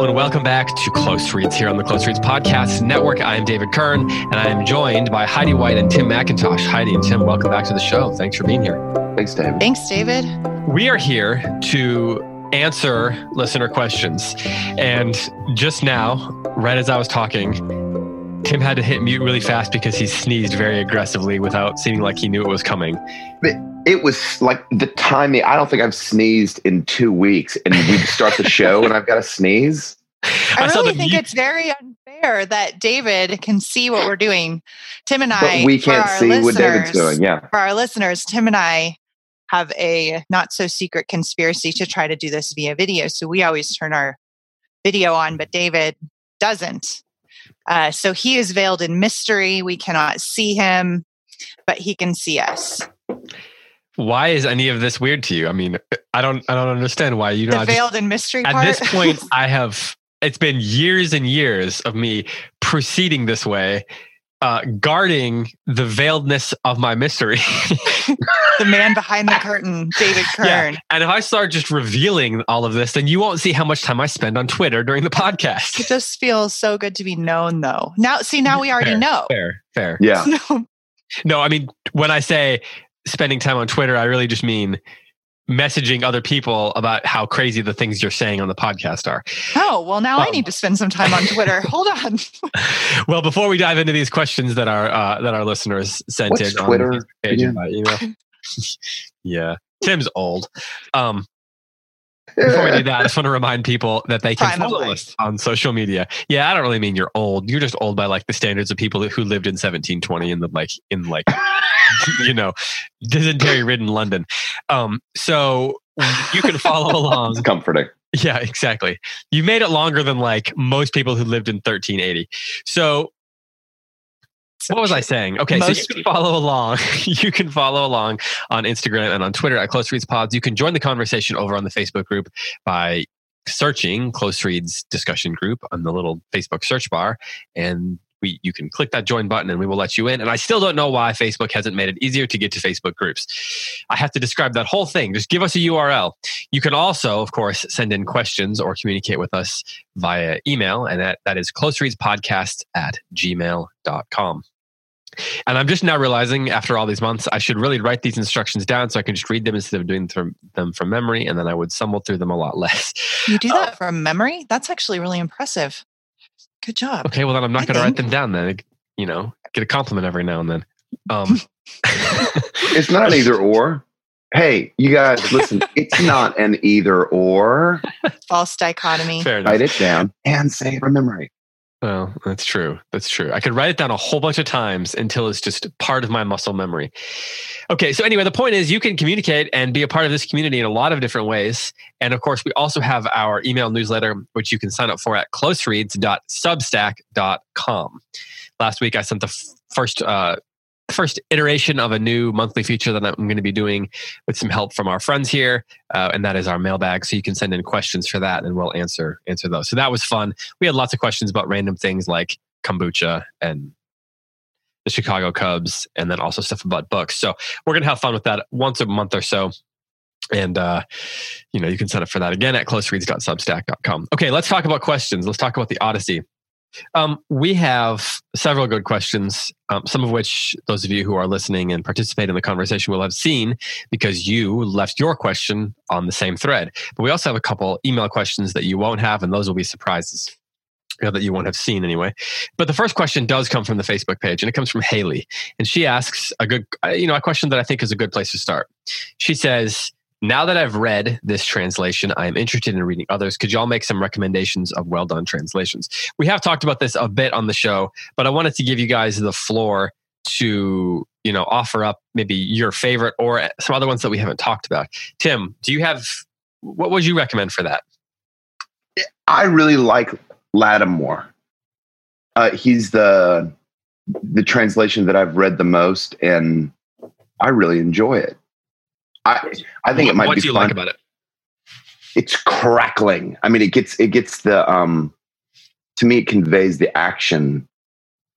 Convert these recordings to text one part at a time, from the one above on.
Hello and welcome back to Close Reads here on the Close Reads Podcast Network. I am David Kern and I am joined by Heidi White and Tim McIntosh. Heidi and Tim, welcome back to the show. Thanks for being here. Thanks, David. Thanks, David. We are here to answer listener questions. And just now, right as I was talking, Tim had to hit mute really fast because he sneezed very aggressively without seeming like he knew it was coming. But it was like the timing. I don't think I've sneezed in two weeks, and we start the show, and I've got to sneeze. I, I really think it's very unfair that David can see what we're doing. Tim and I, but we can't see what David's doing. Yeah, for our listeners, Tim and I have a not so secret conspiracy to try to do this via video. So we always turn our video on, but David doesn't. Uh, so he is veiled in mystery. We cannot see him, but he can see us. Why is any of this weird to you? I mean, I don't, I don't understand why you know. The veiled in mystery. At part? this point, I have. It's been years and years of me proceeding this way, uh, guarding the veiledness of my mystery. the man behind the curtain, David Kern. Yeah. And if I start just revealing all of this, then you won't see how much time I spend on Twitter during the podcast. It just feels so good to be known, though. Now, see, now we already fair, know. Fair, fair. Yeah. No. no, I mean, when I say spending time on Twitter, I really just mean messaging other people about how crazy the things you're saying on the podcast are. Oh, well, now um, I need to spend some time on Twitter. Hold on. well, before we dive into these questions that our uh, that our listeners sent What's in Twitter on page yeah. email. yeah, Tim's old. Um, before we do that, I just want to remind people that they can Prime follow us on social media. Yeah, I don't really mean you're old. You're just old by like the standards of people who lived in 1720 in the like in like you know dysentery ridden London. Um, so you can follow along. It's comforting. Yeah, exactly. You made it longer than like most people who lived in 1380. So what was I saying? Okay, Most so you can follow along. you can follow along on Instagram and on Twitter at Close Reads Pods. You can join the conversation over on the Facebook group by searching Close Reads discussion group on the little Facebook search bar, and we you can click that join button and we will let you in. And I still don't know why Facebook hasn't made it easier to get to Facebook groups. I have to describe that whole thing. Just give us a URL. You can also, of course, send in questions or communicate with us via email, and that, that is closereadspodcast at gmail.com. And I'm just now realizing after all these months, I should really write these instructions down so I can just read them instead of doing them from memory, and then I would stumble through them a lot less. You do that uh, from memory? That's actually really impressive. Good job. Okay, well then I'm not going to write them down. Then you know, get a compliment every now and then. Um, it's not either or. Hey, you guys, listen. it's not an either or. False dichotomy. Fair enough. Write it down and say it from memory. Well, that's true. That's true. I could write it down a whole bunch of times until it's just part of my muscle memory. Okay. So, anyway, the point is you can communicate and be a part of this community in a lot of different ways. And of course, we also have our email newsletter, which you can sign up for at closereads.substack.com. Last week, I sent the f- first uh, first iteration of a new monthly feature that I'm going to be doing with some help from our friends here, uh, and that is our mailbag. So you can send in questions for that, and we'll answer answer those. So that was fun. We had lots of questions about random things like kombucha and the Chicago Cubs, and then also stuff about books. So we're going to have fun with that once a month or so. And uh, you know, you can sign up for that again at closereads.substack.com. Okay, let's talk about questions. Let's talk about the Odyssey. Um, we have several good questions, um, some of which those of you who are listening and participate in the conversation will have seen because you left your question on the same thread. But we also have a couple email questions that you won't have, and those will be surprises. That you won't have seen anyway. But the first question does come from the Facebook page, and it comes from Haley, and she asks a good, uh, you know, a question that I think is a good place to start. She says, now that I've read this translation, I am interested in reading others. Could y'all make some recommendations of well done translations? We have talked about this a bit on the show, but I wanted to give you guys the floor to you know offer up maybe your favorite or some other ones that we haven't talked about. Tim, do you have what would you recommend for that? I really like Lattimore. Uh, he's the the translation that I've read the most, and I really enjoy it. I I think what, it might what be. What do you fun. like about it? It's crackling. I mean, it gets it gets the um. To me, it conveys the action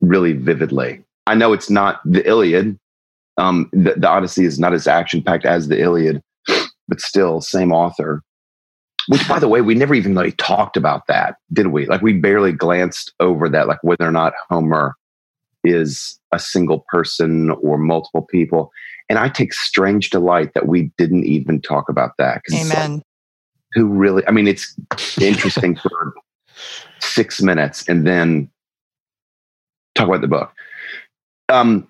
really vividly. I know it's not the Iliad. Um, the, the Odyssey is not as action packed as the Iliad, but still, same author. which, by the way, we never even really talked about that, did we? Like we barely glanced over that, like whether or not Homer is a single person or multiple people. And I take strange delight that we didn't even talk about that. Amen. Like, who really? I mean, it's interesting for six minutes and then talk about the book. Um,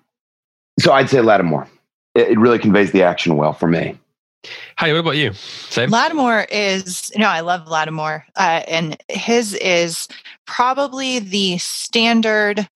so I'd say Lattimore. It, it really conveys the action well for me. Hi, what about you? Same. Lattimore is, you know, I love Lattimore, uh, and his is probably the standard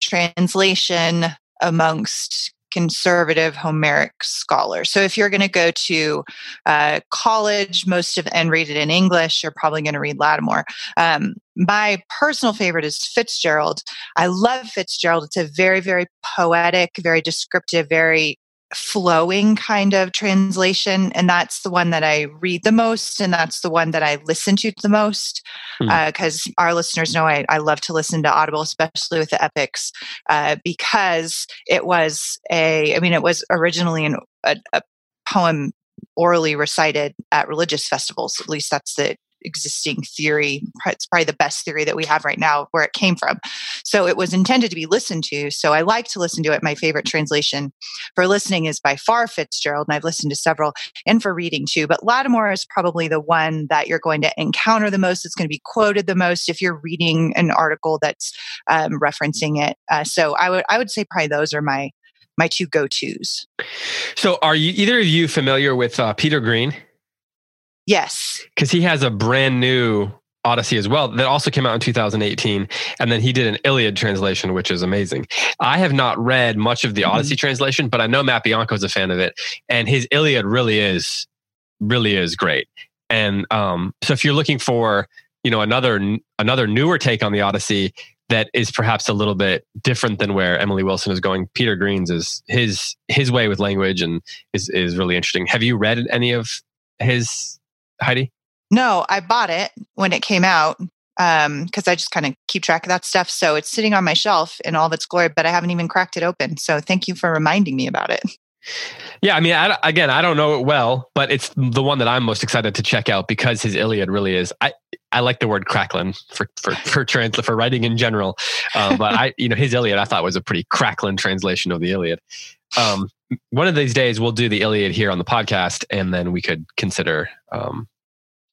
translation amongst conservative Homeric scholar. So if you're going to go to uh, college, most of and read it in English, you're probably going to read Lattimore. Um, my personal favorite is Fitzgerald. I love Fitzgerald. It's a very, very poetic, very descriptive, very flowing kind of translation and that's the one that i read the most and that's the one that i listen to the most because mm. uh, our listeners know I, I, love to listen to audible especially with the epics uh, because it was a i mean it was originally an, a, a poem orally recited at religious festivals at least that's the existing theory. It's probably the best theory that we have right now where it came from. So it was intended to be listened to. So I like to listen to it. My favorite translation for listening is by far Fitzgerald, and I've listened to several, and for reading too. But Lattimore is probably the one that you're going to encounter the most. It's going to be quoted the most if you're reading an article that's um, referencing it. Uh, so I would I would say probably those are my my two go tos. So are you either of you familiar with uh, Peter Green? Yes. Because he has a brand new Odyssey as well that also came out in 2018. And then he did an Iliad translation, which is amazing. I have not read much of the mm-hmm. Odyssey translation, but I know Matt Bianco is a fan of it. And his Iliad really is, really is great. And um, so if you're looking for, you know, another another newer take on the Odyssey that is perhaps a little bit different than where Emily Wilson is going, Peter Green's is his his way with language and is is really interesting. Have you read any of his Heidi? No, I bought it when it came out because um, I just kind of keep track of that stuff. So it's sitting on my shelf in all of its glory, but I haven't even cracked it open. So thank you for reminding me about it. Yeah, I mean, I, again, I don't know it well, but it's the one that I'm most excited to check out because his Iliad really is. I I like the word crackling for for for trans for writing in general, uh, but I you know his Iliad I thought was a pretty crackling translation of the Iliad. Um, one of these days we'll do the Iliad here on the podcast, and then we could consider um,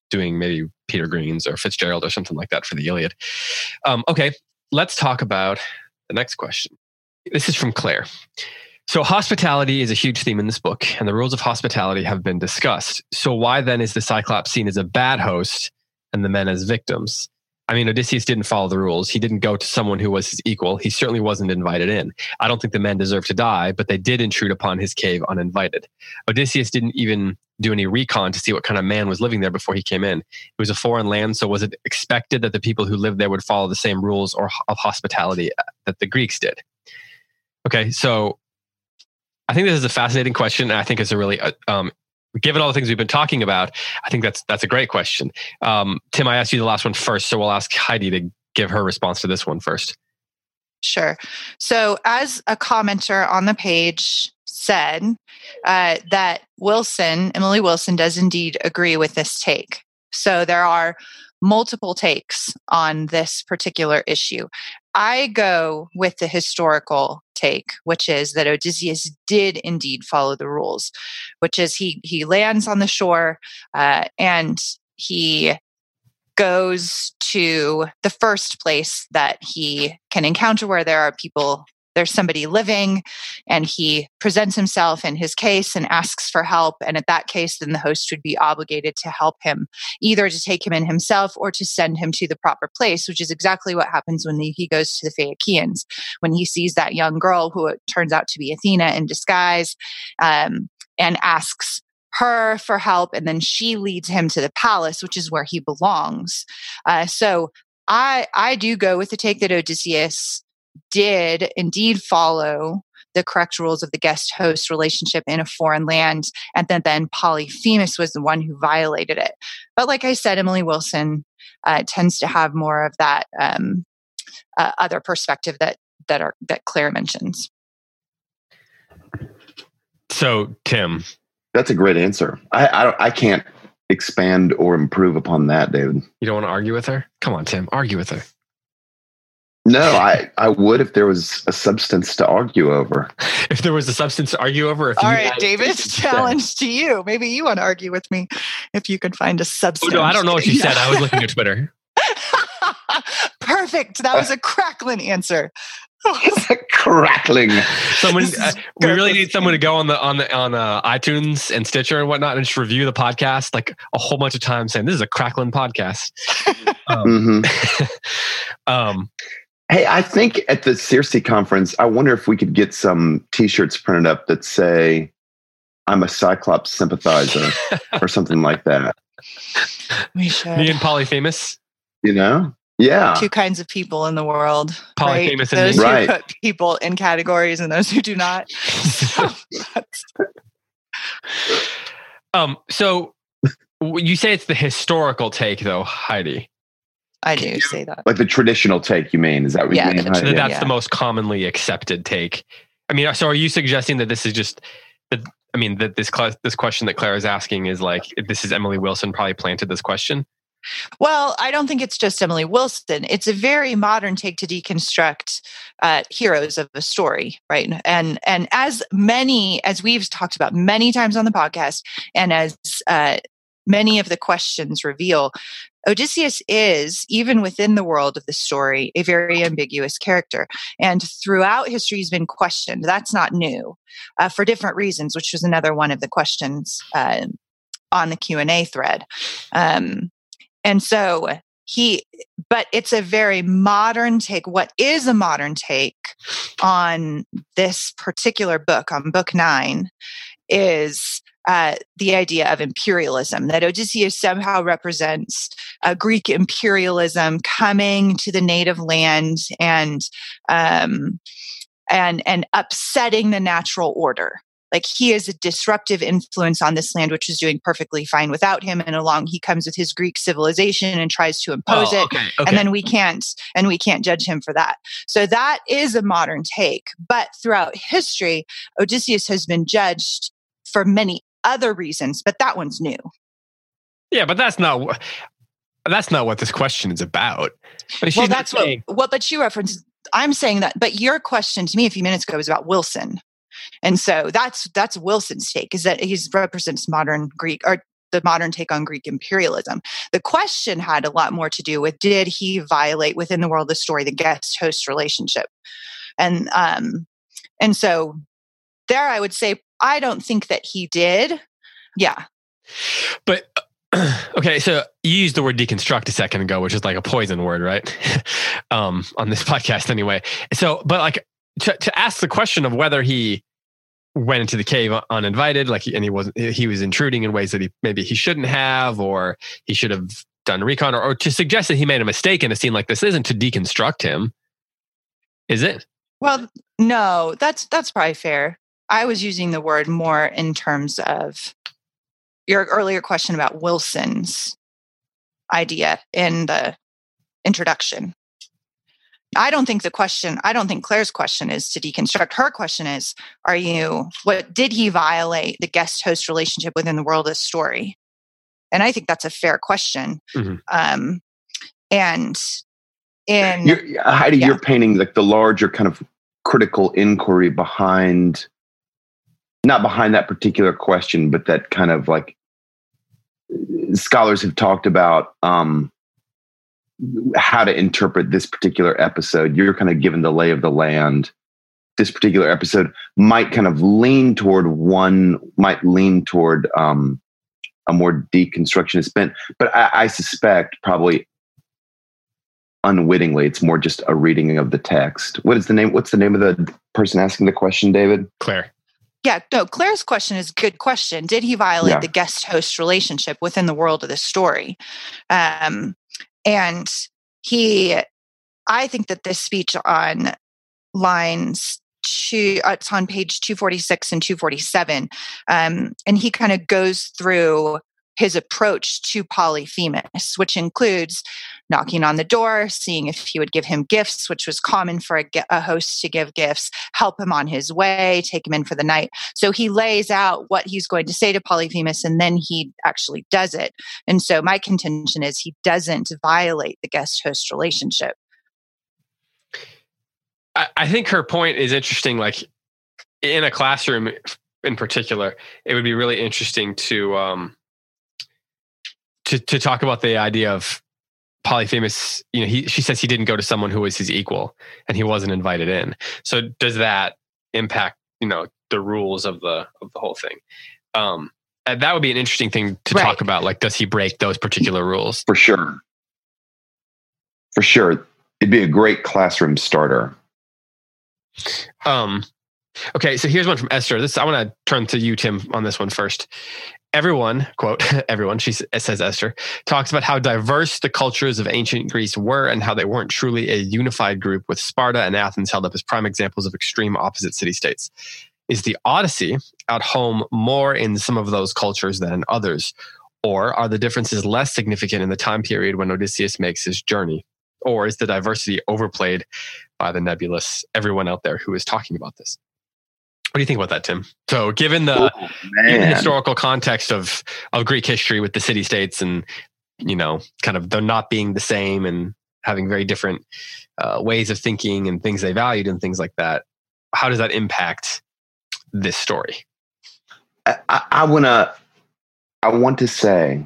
doing maybe Peter Green's or Fitzgerald or something like that for the Iliad. Um, okay, let's talk about the next question. This is from Claire. So, hospitality is a huge theme in this book, and the rules of hospitality have been discussed. So, why then is the Cyclops seen as a bad host and the men as victims? I mean, Odysseus didn't follow the rules. He didn't go to someone who was his equal. He certainly wasn't invited in. I don't think the men deserved to die, but they did intrude upon his cave uninvited. Odysseus didn't even do any recon to see what kind of man was living there before he came in. It was a foreign land, so was it expected that the people who lived there would follow the same rules or of hospitality uh, that the Greeks did? Okay, so I think this is a fascinating question, and I think it's a really uh, um, given all the things we've been talking about, I think that's that's a great question. Um, Tim, I asked you the last one first, so we'll ask Heidi to give her response to this one first. Sure. So, as a commenter on the page said, uh, that Wilson, Emily Wilson, does indeed agree with this take. So, there are multiple takes on this particular issue. I go with the historical take, which is that Odysseus did indeed follow the rules, which is he he lands on the shore uh, and he goes to the first place that he can encounter where there are people there's somebody living and he presents himself in his case and asks for help and at that case then the host would be obligated to help him either to take him in himself or to send him to the proper place which is exactly what happens when he goes to the phaeacians. When he sees that young girl who turns out to be athena in disguise um, and asks her for help and then she leads him to the palace which is where he belongs. Uh, so i i do go with the take that odysseus did indeed follow the correct rules of the guest host relationship in a foreign land, and then then Polyphemus was the one who violated it. But like I said, Emily Wilson uh, tends to have more of that um, uh, other perspective that that are that Claire mentions. So, Tim, that's a great answer. I I, I can't expand or improve upon that, David. You don't want to argue with her? Come on, Tim, argue with her. No, I, I would if there was a substance to argue over. If there was a substance to argue over, if All you right, David's challenge to you. Maybe you want to argue with me if you can find a Oh, substance. no, I don't know what you said. I was looking at Twitter. Perfect. That was a crackling answer. Crackling. Someone, uh, we really need someone to go on the on the on uh, iTunes and Stitcher and whatnot and just review the podcast like a whole bunch of times, saying this is a crackling podcast. Um, hmm um, Hey, I think at the Circe conference, I wonder if we could get some T-shirts printed up that say "I'm a Cyclops sympathizer" or something like that. We should. me and Polyphemus, You know? Yeah. Two kinds of people in the world. right? Polyphemus and Those me. who Right. put people in categories and those who do not. So Um, so you say it's the historical take, though, Heidi. I do say that. Like the traditional take, you mean? Is that what Yeah, you mean? the Heidi? That's Yeah. the most commonly accepted take. I mean, so are you suggesting that this is just that? I mean, that this class, this question that Claire is asking is like this is Emily Wilson probably planted this question. Well, I don't think it's just Emily Wilson. It's a very modern take to deconstruct uh, heroes of a story, right? And and as many as we've talked about many times on the podcast, and as uh, many of the questions reveal, Odysseus is even within the world of the story a very ambiguous character, and throughout history he's been questioned. That's not new, uh, for different reasons, which was another one of the questions. Uh, on the q&a thread um, and so he, but it's a very modern take. What is a modern take on this particular book, on book nine, is uh, the idea of imperialism, that Odysseus somehow represents uh, Greek imperialism coming to the native land and, um, and, and upsetting the natural order like he is a disruptive influence on this land which is doing perfectly fine without him and along he comes with his greek civilization and tries to impose it Oh, okay, okay. and then we can't and we can't judge him for that so that is a modern take but throughout history odysseus has been judged for many other reasons but that one's new. Yeah, but that's not that's not what this question is about. I mean, she's well that's saying- what well but you referenced i'm saying that but your question to me a few minutes ago was about wilson. And so that's that's wilson's take is that he represents modern greek or the modern take on greek imperialism. The question had a lot more to do with did he violate within the world of the story the guest host relationship? And um and so there i would say i don't think that he did yeah But okay, so you used the word deconstruct a second ago, which is like a poison word, right? um, on this podcast, anyway. So, but like to, to ask the question of whether he went into the cave uninvited, like, and he wasn't, he was intruding in ways that he maybe he shouldn't have, or he should have done recon, or, or to suggest that he made a mistake in a scene like this isn't to deconstruct him, is it? Well, no, that's that's probably fair. I was using the word more in terms of your earlier question about Wilson's idea in the introduction. I don't think the question, I don't think Claire's question is to deconstruct. Her question is, are you, what did he violate the guest host relationship within the world of story? And I think that's a fair question. Mhm. Um, and in, You're, Heidi, Yeah. you're painting like the larger kind of critical inquiry behind, not behind that particular question, but that kind of like scholars have talked about um, how to interpret this particular episode. You're kind of given the lay of the land. This particular episode might kind of lean toward one, might lean toward um, a more deconstructionist bent, but I, I suspect probably unwittingly it's more just a reading of the text what is the name what's the name of the person asking the question david Claire. Yeah, no, Claire's question is a good question. Did he violate Yeah. the guest host relationship within the world of the story? Um, and he, I think that this speech on lines two, uh, it's on page 246 and 247. Um, and he kind of goes through his approach to Polyphemus, which includes knocking on the door, seeing if he would give him gifts, which was common for a, a, host to give gifts, help him on his way, take him in for the night. So he lays out what he's going to say to Polyphemus and then he actually does it. And so my contention is he doesn't violate the guest host relationship. I, I think her point is interesting. Like in a classroom in particular, it would be really interesting to um, to to talk about the idea of Polyphemus, you know, he she says he didn't go to someone who was his equal and he wasn't invited in. So does that impact, you know, the rules of the of the whole thing? Um that would be an interesting thing to right. talk about. Like, does he break those particular rules? For sure. For sure. It'd be a great classroom starter. Um Okay, so here's one from Esther. This I want to turn to you, Tim, on this one first everyone, quote, everyone, she says Esther, talks about how diverse the cultures of ancient Greece were and how they weren't truly a unified group, with Sparta and Athens held up as prime examples of extreme opposite city states. Is the Odyssey at home more in some of those cultures than in others? Or are the differences less significant in the time period when Odysseus makes his journey? Or is the diversity overplayed by the nebulous everyone out there who is talking about this? What do you think about that, Tim? So, given the, oh, given the historical context of of Greek history with the city states and you know, kind of they're not being the same and having very different uh, ways of thinking and things they valued and things like that, how does that impact this story? I, I, I wanna, I want to say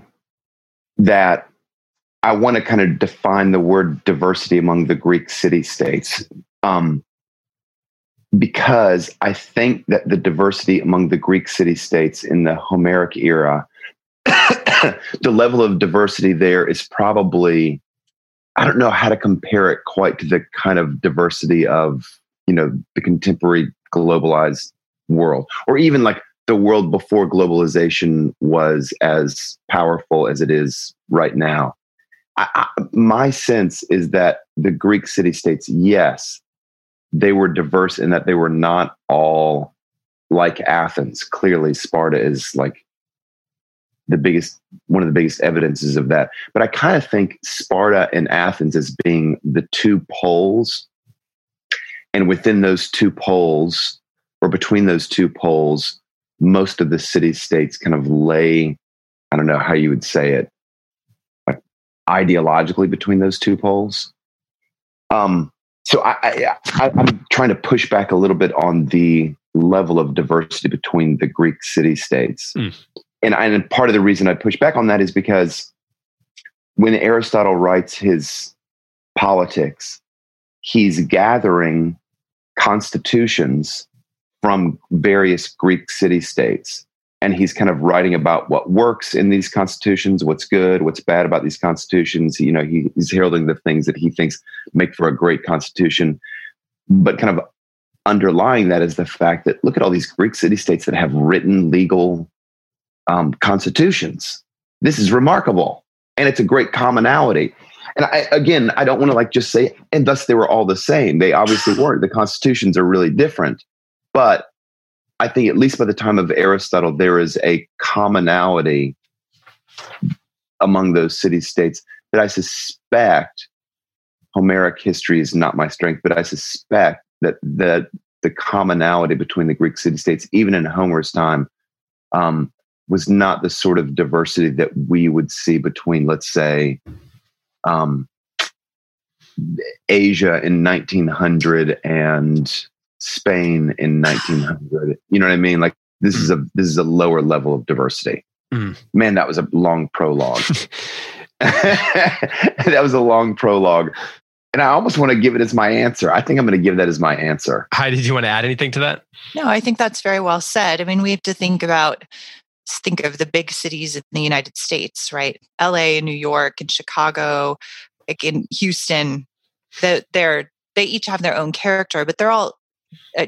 that I want to kind of define the word diversity among the Greek city states. Um, because I think that the diversity among the Greek city states in the Homeric era, the level of diversity there is probably, I don't know how to compare it quite to the kind of diversity of, you know, the contemporary globalized world, or even like the world before globalization was as powerful as it is right now. I, I, my sense is that the Greek city states, yes, they were diverse in that they were not all like Athens. Clearly, Sparta is like the biggest, one of the biggest evidences of that. But I kind of think Sparta and Athens as being the two poles. And within those two poles, or between those two poles, most of the city states kind of lay, I don't know how you would say it, like ideologically between those two poles. Um, so I, I, I'm trying to push back a little bit on the level of diversity between the Greek city states. Mm. And, I, and part of the reason I push back on that is because when Aristotle writes his politics, he's gathering constitutions from various Greek city states and he's kind of writing about what works in these constitutions, what's good, what's bad about these constitutions. You know, he, he's heralding the things that he thinks make for a great constitution, but kind of underlying that is the fact that look at all these Greek city states that have written legal um, constitutions. This is remarkable, and it's a great commonality. And I, again, I don't want to like just say, and thus they were all the same. They obviously weren't. The constitutions are really different, but I think at least by the time of Aristotle, there is a commonality among those city states that I suspect Homeric history is not my strength, but I suspect that that the commonality between the Greek city states, even in Homer's time, um, was not the sort of diversity that we would see between, let's say, um, Asia in 1900 and Spain in 1900. You know what I mean? Like this is a this is a lower level of diversity. Mm. Man, that was a long prologue. that was a long prologue. And I almost want to give it as my answer. I think I'm going to give that as my answer. Hi, did you want to add anything to that? No, I think that's very well said. I mean, we have to think about think of the big cities in the United States, right? LA and New York and Chicago, like in Houston, that they're they each have their own character, but they're all uh,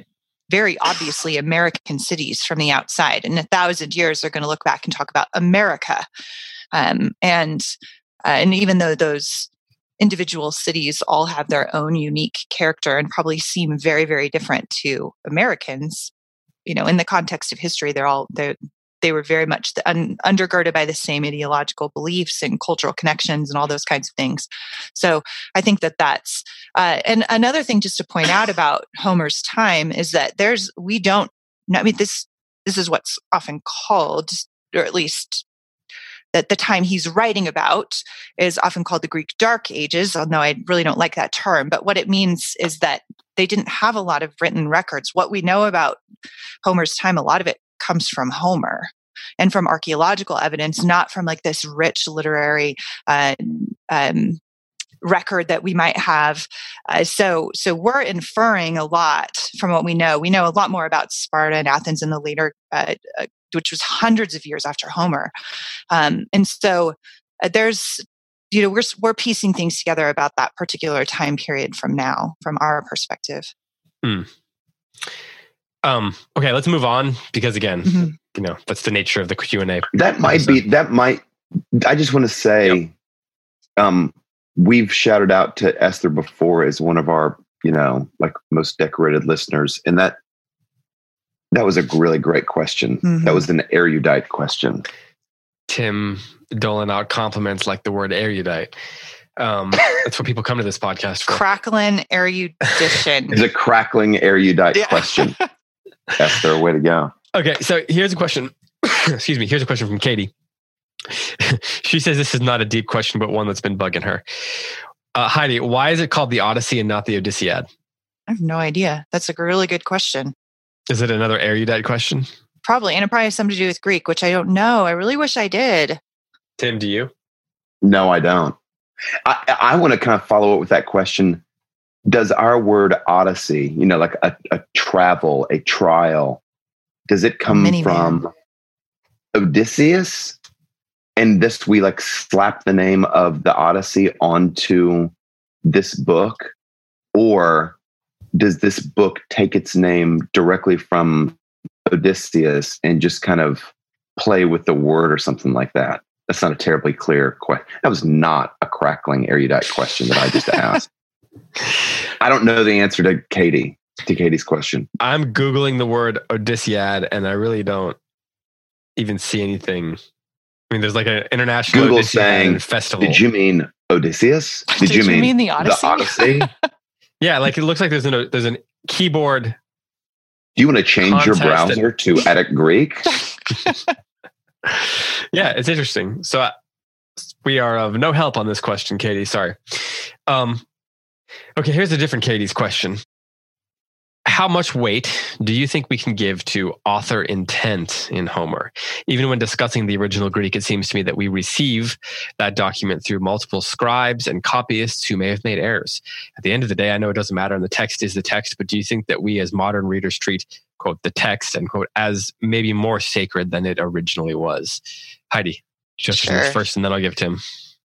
very obviously American cities from the outside. In a thousand years, they're going to look back and talk about America. Um, and uh, and even though those individual cities all have their own unique character and probably seem very very different to Americans, you know, in the context of history, they're all they're they were very much un, undergirded by the same ideological beliefs and cultural connections and all those kinds of things. So I think that that's uh, and another thing just to point out about Homer's time is that there's we don't. I mean this this is what's often called, or at least that the time he's writing about is often called the Greek Dark Ages, although I really don't like that term. But what it means is that they didn't have a lot of written records. What we know about Homer's time, a lot of it comes from Homer and from archaeological evidence, not from like this rich literary uh, um, record that we might have. Uh, so, so we're inferring a lot from what we know. We know a lot more about Sparta and Athens in the later, uh, uh which was hundreds of years after Homer, um, and so uh, there's. You know, we're we're piecing things together about that particular time period from now, from our perspective. Hmm. Um, okay, let's move on because again, mm-hmm. you know, that's the nature of the Q and A. That might be that might. I just want to say, yep. um, we've shouted out to Esther before as one of our, you know, like most decorated listeners, and that that was a really great question. Mm-hmm. That was an erudite question. Tim doling out compliments like the word erudite. Um, that's what people come to this podcast for. Crackling erudition. It's a crackling erudite yeah. question. Esther, way to go. Okay, so here's a question. Excuse me. Here's a question from Katie. she says this is not a deep question, but one that's been bugging her. Uh, Heidi, why is it called the Odyssey and not the Odysseid? I have no idea. That's a really good question. Is it another erudite question? Probably. And it probably has something to do with Greek, which I don't know. I really wish I did. Tim, do you? No, I don't. I, I want to kind of follow up with that question. Does our word odyssey, you know, like a, a travel, a trial, does it come Mini from. Odysseus? And this we like slap the name of the odyssey onto this book? Or does this book take its name directly from odysseus and just kind of play with the word or something like that? That's not a terribly clear question that was not a crackling erudite question that i just asked i don't know the answer to katie to katie's question i'm googling the word odysseid and i really don't even see anything I mean, there's like an international Google saying festival. Did you mean Odysseus? Did, Did you, mean, mean, the Odyssey? The Odyssey? yeah, like it looks like there's an there's an keyboard. Do you want to change your browser and- to edit Greek? yeah, it's interesting. So uh, we are of no help on this question, Katie. Sorry. Um, okay, here's a different Katie's question how much weight do you think we can give to author intent in Homer? Even when discussing the original Greek, it seems to me that we receive that document through multiple scribes and copyists who may have made errors. At the end of the day, I know it doesn't matter and the text is the text, but do you think that we as modern readers treat, quote, the text, and quote, as maybe more sacred than it originally was? Heidi, just sure. first, and then I'll give Tim.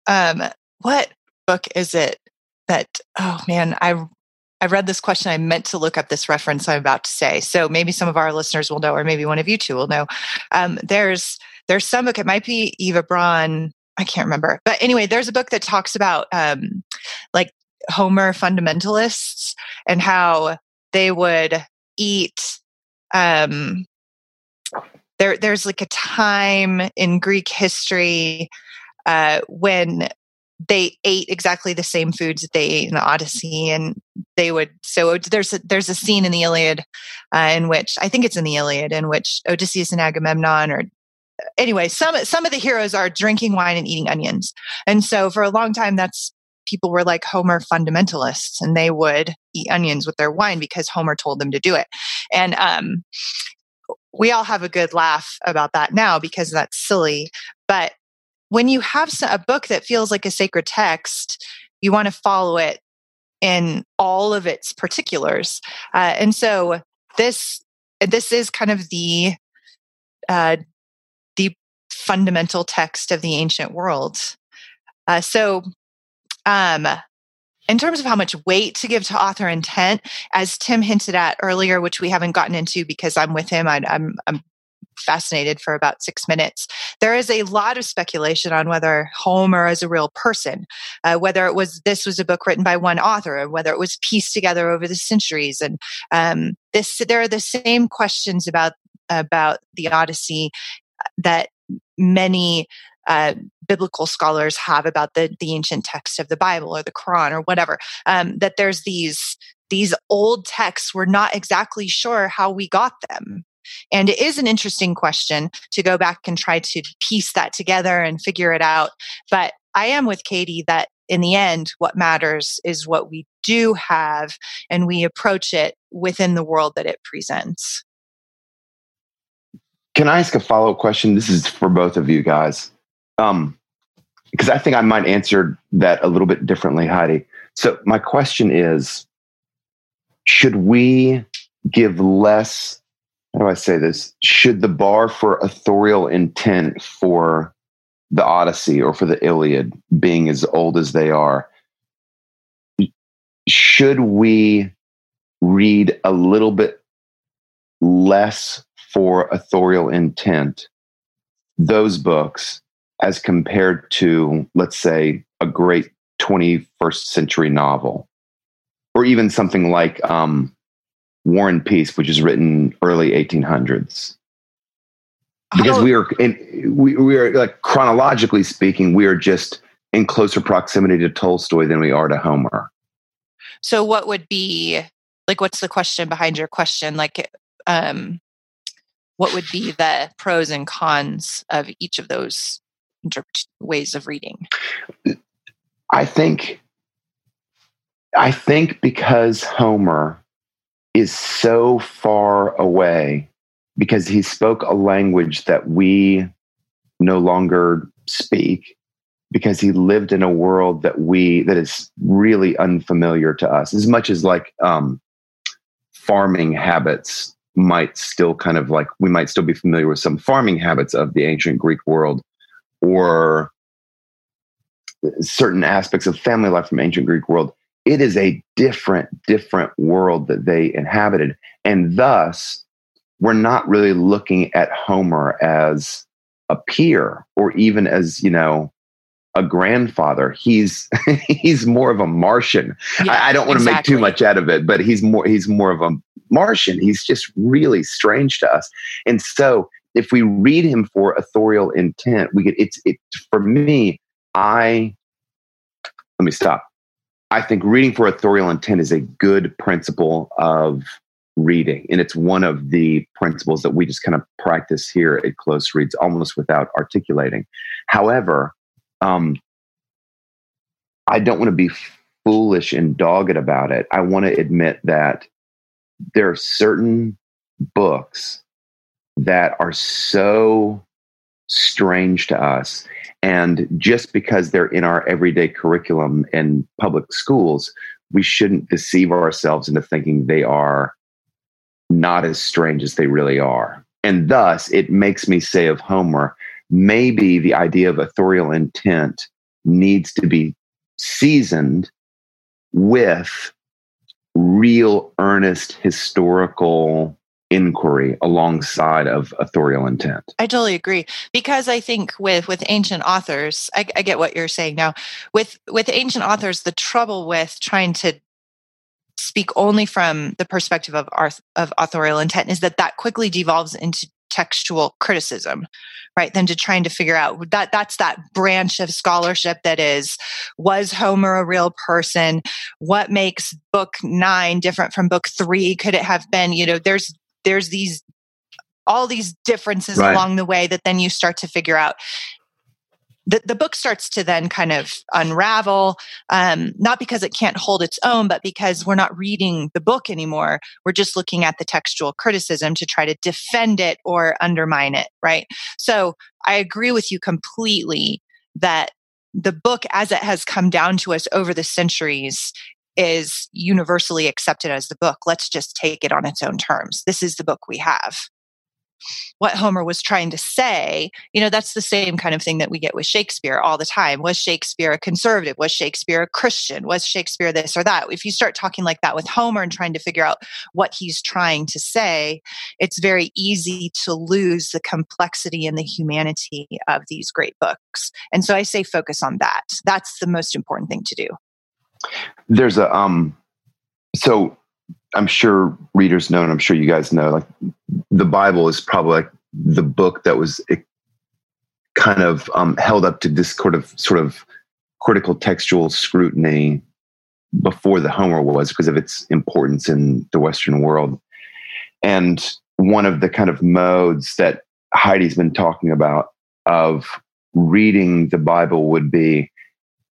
Um, what book is it that, oh man, I I read this question. I meant to look up this reference I'm about to say. So maybe some of our listeners will know, or maybe one of you two will know. Um, there's there's some book. It might be Eva Brann. I can't remember. But anyway, there's a book that talks about um, like Homer fundamentalists and how they would eat. Um, there, there's like a time in Greek history uh, when they ate exactly the same foods that they ate in the Odyssey, and they would. So there's a, there's a scene in the Iliad uh, in which I think it's in the Iliad in which Odysseus and Agamemnon are anyway. Some some of the heroes are drinking wine and eating onions, and so for a long time that's people were like Homer fundamentalists, and they would eat onions with their wine because Homer told them to do it, and um, we all have a good laugh about that now because that's silly. But when you have a book that feels like a sacred text, you want to follow it in all of its particulars. Uh, and so this this is kind of the uh, the fundamental text of the ancient world. Uh, so, um, in terms of how much weight to give to author intent, as Tim hinted at earlier, which we haven't gotten into because I'm with him, I, I'm, I'm fascinated for about six minutes. There is a lot of speculation on whether Homer is a real person, uh, whether it was this was a book written by one author, or whether it was pieced together over the centuries. And um, this, there are the same questions about about the Odyssey that many uh, biblical scholars have about the the ancient text of the Bible or the Quran or whatever. Um, that there's these these old texts we're not exactly sure how we got them. And it is an interesting question to go back and try to piece that together and figure it out. But I am with Katie that in the end, what matters is what we do have and we approach it within the world that it presents. Can I ask a follow up question? This is for both of you guys. Um, because I think I might answer that a little bit differently, Heidi. So, my question is Should we give less? How do I say this? Should the bar for authorial intent for the Odyssey or for the Iliad being as old as they are, should we read a little bit less for authorial intent those books as compared to, let's say, a great 21st century novel, or even something like um, War and Peace, which is written early 1800s. Because we are in, we, we are like chronologically speaking, we are just in closer proximity to Tolstoy than we are to Homer. So, what would be like? What's the question behind your question? Like, um, what would be the pros and cons of each of those ways of reading? I think I think because Homer is so far away because he spoke a language that we no longer speak because he lived in a world that we that is really unfamiliar to us as much as like um farming habits might still kind of like we might still be familiar with some farming habits of the ancient Greek world or certain aspects of family life from ancient Greek world. It is a different, different world that they inhabited. And thus, we're not really looking at Homer as a peer or even as, you know, a grandfather. He's he's more of a Martian. Yeah, I, I, don't want to exactly. make too much out of it, but he's more he's more of a Martian. He's just really strange to us. And so if we read him for authorial intent, we get it's it for me, I let me stop. I think reading for authorial intent is a good principle of reading. And it's one of the principles that we just kind of practice here at Close Reads almost without articulating. However, um, I don't want to be foolish and dogged about it. I want to admit that there are certain books that are so strange to us. And just because they're in our everyday curriculum in public schools, we shouldn't deceive ourselves into thinking they are not as strange as they really are. And thus, it makes me say of Homer, maybe the idea of authorial intent needs to be seasoned with real earnest historical inquiry alongside of authorial intent. I totally agree because i think with with ancient authors I, I, get what you're saying now. With with ancient authors the trouble with trying to speak only from the perspective of of authorial intent is that that quickly devolves into textual criticism right than to trying to figure out that that's that branch of scholarship that is was homer a real person? What makes book 9 different from book 3 could it have been you know there's there's these all these differences right. along the way that then you start to figure out the, the book starts to then kind of unravel, um, not because it can't hold its own, but because we're not reading the book anymore. We're just looking at the textual criticism to try to defend it or undermine it, right? So I agree with you completely that the book, as it has come down to us over the centuries, is universally accepted as the book. Let's just take it on its own terms. This is the book we have what Homer was trying to say, you know, that's the same kind of thing that we get with Shakespeare all the time. Was Shakespeare a conservative? Was Shakespeare a Christian? Was Shakespeare this or that? If you start talking like that with Homer and trying to figure out what he's trying to say, it's very easy to lose the complexity and the humanity of these great books. And so I say focus on that. That's the most important thing to do. There's a um so I'm sure readers know, and I'm sure you guys know, like the Bible is probably like the book that was kind of um, held up to this sort of sort of critical textual scrutiny before the Homer was because of its importance in the Western world. And one of the kind of modes that Heidi's been talking about of reading the Bible would be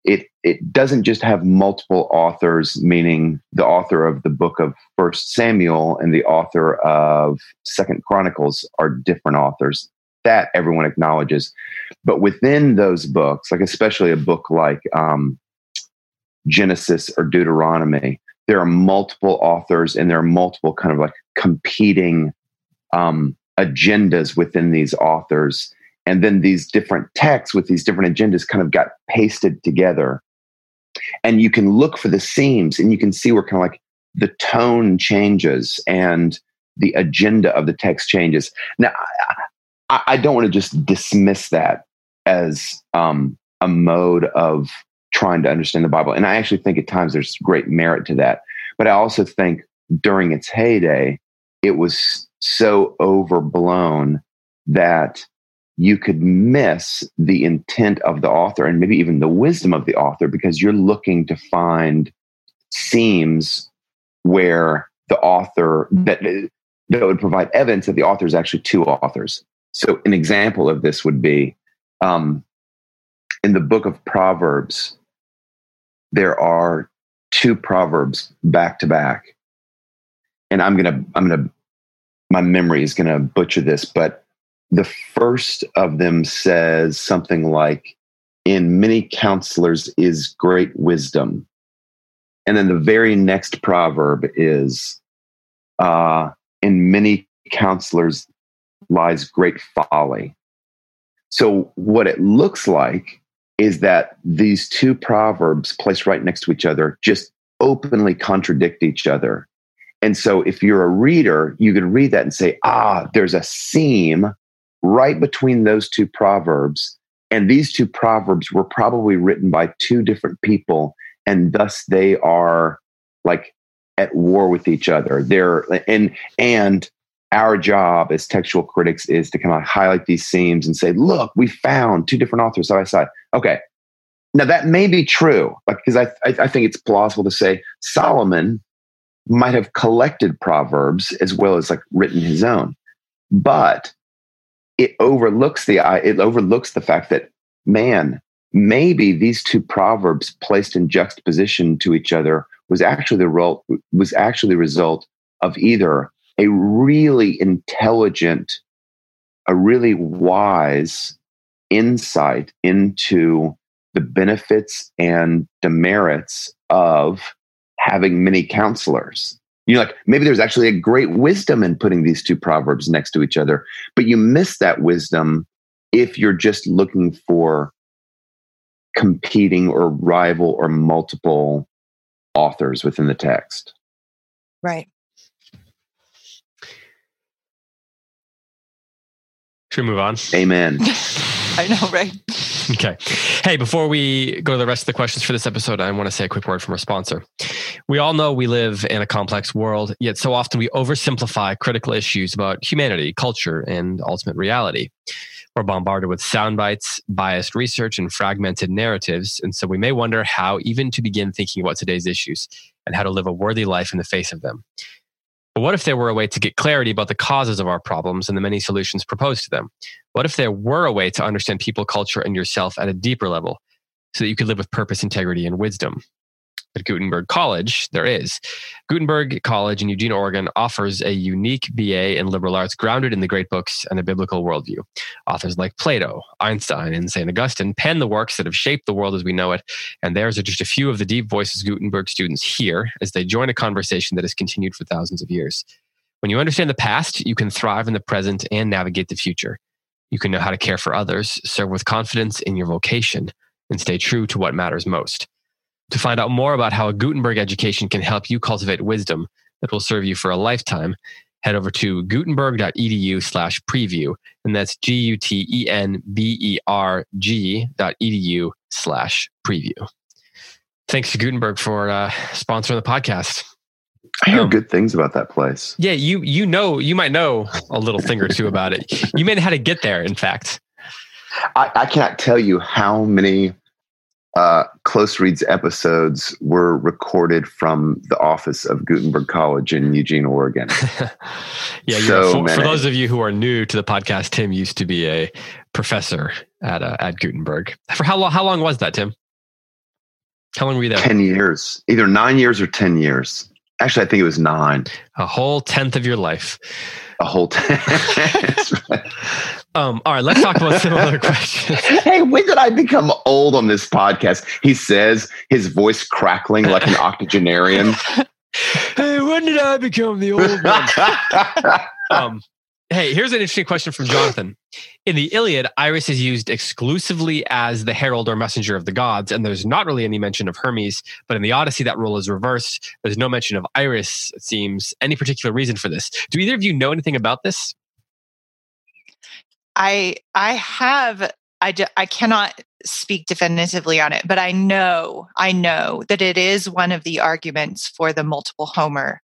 it it doesn't just have multiple authors, meaning the author of the book of First Samuel and the author of Second Chronicles are different authors. That everyone acknowledges, but within those books, like especially a book like um, Genesis or Deuteronomy, there are multiple authors and there are multiple kind of like competing um, agendas within these authors and then these different texts with these different agendas kind of got pasted together. And you can look for the seams and you can see where kind of like the tone changes and the agenda of the text changes. Now i, I don't want to just dismiss that as um, a mode of trying to understand the bible. And i actually think at times there's great merit to that. But i also think during its heyday it was so overblown that you could miss the intent of the author and maybe even the wisdom of the author because you're looking to find seams where the author that that would provide evidence that the author is actually two authors. So an example of this would be um, in the book of Proverbs, there are two proverbs back to back, and I'm gonna I'm gonna my memory is gonna butcher this, but the first of them says something like, In many counselors is great wisdom. And then the very next proverb is, uh, In many counselors lies great folly. So, what it looks like is that these two proverbs placed right next to each other just openly contradict each other. And so, if you're a reader, you could read that and say, ah, there's a seam right between those two proverbs. And these two proverbs were probably written by two different people, and thus they are like at war with each other. They're and and our job as textual critics is to kind of highlight these seams and say, look, we found two different authors side by side. Okay. Now that may be true, like because I, I I think it's plausible to say Solomon might have collected proverbs as well as like written his own. But it overlooks the it overlooks the fact that man maybe these two proverbs placed in juxtaposition to each other was actually the result was actually the result of either a really intelligent a really wise insight into the benefits and demerits of having many counselors you're like, maybe there's actually a great wisdom in putting these two proverbs next to each other, but you miss that wisdom if you're just looking for competing or rival or multiple authors within the text. Right. Should we move on? Amen. I know, right? Okay. Hey, before we go to the rest of the questions for this episode, I want to say a quick word from our sponsor. We all know we live in a complex world, yet so often we oversimplify critical issues about humanity, culture, and ultimate reality. We're bombarded with sound bites, biased research, and fragmented narratives, and so we may wonder how even to begin thinking about today's issues and how to live a worthy life in the face of them. But what if there were a way to get clarity about the causes of our problems and the many solutions proposed to them? What if there were a way to understand people, culture, and yourself at a deeper level so that you could live with purpose, integrity, and wisdom? At Gutenberg College, there is. Gutenberg College in Eugene, Oregon offers a unique BA in liberal arts grounded in the great books and a biblical worldview. Authors like Plato, Einstein, and St. Augustine pen the works that have shaped the world as we know it, and theirs are just a few of the deep voices Gutenberg students hear as they join a conversation that has continued for thousands of years. When you understand the past, you can thrive in the present and navigate the future. You can know how to care for others, serve with confidence in your vocation, and stay true to what matters most. To find out more about how a Gutenberg education can help you cultivate wisdom that will serve you for a lifetime, head over to gutenberg.edu slash preview. And that's G U T E N B E R G dot edu slash preview. Thanks to Gutenberg for uh, sponsoring the podcast. I hear um, good things about that place. Yeah, you you know you might know a little thing or two about it. You may know how to get there. In fact, I, I cannot tell you how many uh, close reads episodes were recorded from the office of Gutenberg College in Eugene, Oregon. yeah, So for, for those of you who are new to the podcast, Tim used to be a professor at uh, at Gutenberg. For how long? How long was that, Tim? How long were you there? 10 years, either nine years or 10 years. Actually, I think it was nine, A whole tenth of your life. a whole tenth. Um, all right, let's talk about some other questions. hey, when did I become old on this podcast? He says, his voice crackling like an octogenarian. hey, when did I become the old one? um, hey, here's an interesting question from Jonathan. In the Iliad, Iris is used exclusively as the herald or messenger of the gods, and there's not really any mention of Hermes. But in the Odyssey, that role is reversed. There's no mention of Iris, it seems. Any particular reason for this? Do either of you know anything about this? I I have I ju- I cannot speak definitively on it, but I know I know that it is one of the arguments for the multiple Homer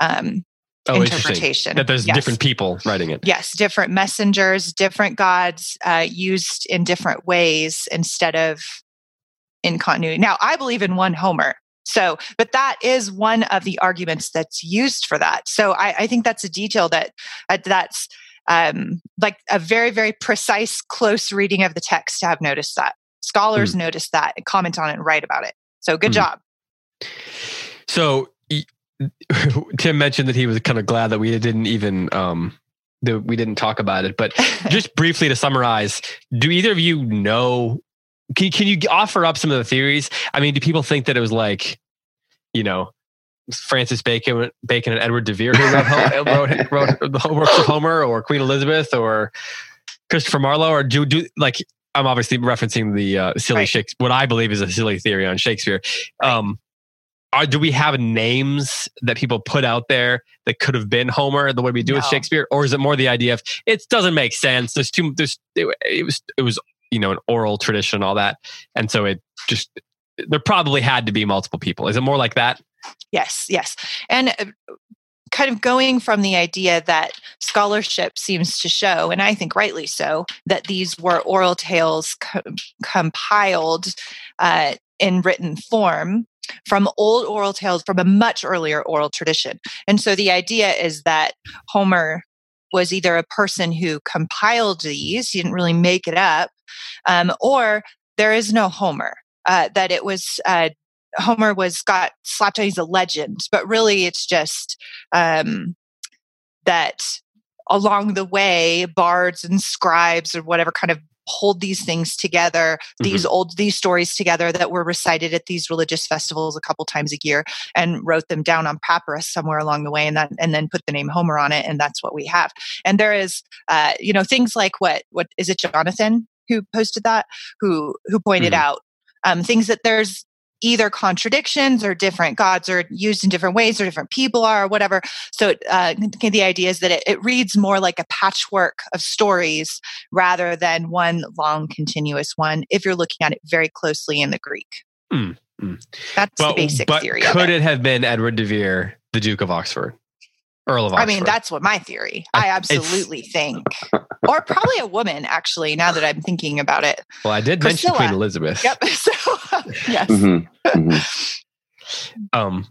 um, Oh, interpretation. That there's Yes. different people writing it. Yes, different messengers, different gods uh, used in different ways instead of in continuity. Now, I believe in one Homer. So, but that is one of the arguments that's used for that. So, I, I think that's a detail that uh, that's um, like a very, very precise, close reading of the text to have noticed that. Scholars notice that and comment on it and write about it. So, good Hmm. job. So Tim mentioned that he was kind of glad that we didn't even um that we didn't talk about it. But just briefly to summarize, do either of you know? Can, can you offer up some of the theories? I mean, do people think that it was like, you know, Francis Bacon, Bacon and Edward de Vere who wrote, Ho- wrote, wrote the works of Homer, or Queen Elizabeth, or Christopher Marlowe, or do do like? I'm obviously referencing the uh, silly Right. Shakespeare, what I believe is a silly theory on Shakespeare. Um, are, do we have names that people put out there that could have been Homer the way we do with Shakespeare, or is it more the idea of it doesn't make sense? There's too there's it, it was it was you know an oral tradition all that, and so it just there probably had to be multiple people. Is it more like that? Yes, yes. And uh, kind of going from the idea that scholarship seems to show, and I think rightly so, that these were oral tales co- compiled uh, in written form from old oral tales from a much earlier oral tradition. And so the idea is that Homer was either a person who compiled these, he didn't really make it up, um, or there is no Homer. Uh, that it was uh, Homer was got slapped on. He's a legend, but really it's just um, that along the way, bards and scribes or whatever kind of hold these things together, these old these stories together that were recited at these religious festivals a couple times a year, and wrote them down on papyrus somewhere along the way, and that and then put the name Homer on it, and that's what we have. And there is, uh, you know, things like what what is it, Jonathan? Who posted that? Who who pointed Mhm. out um, things that there's either contradictions or different gods are used in different ways or different people are or whatever so uh, the idea is that it, it reads more like a patchwork of stories rather than one long continuous one if you're looking at it very closely in the greek Mm, mm. that's But, the basic but theory could it. it have been Edward de Vere, the Duke of Oxford, Earl of Oxford? I mean, that's what my theory. I It's- absolutely think, or probably a woman. Actually, now that I'm thinking about it. well, I did mention Queen Elizabeth. Yep. So yes, Mhm, mhm. um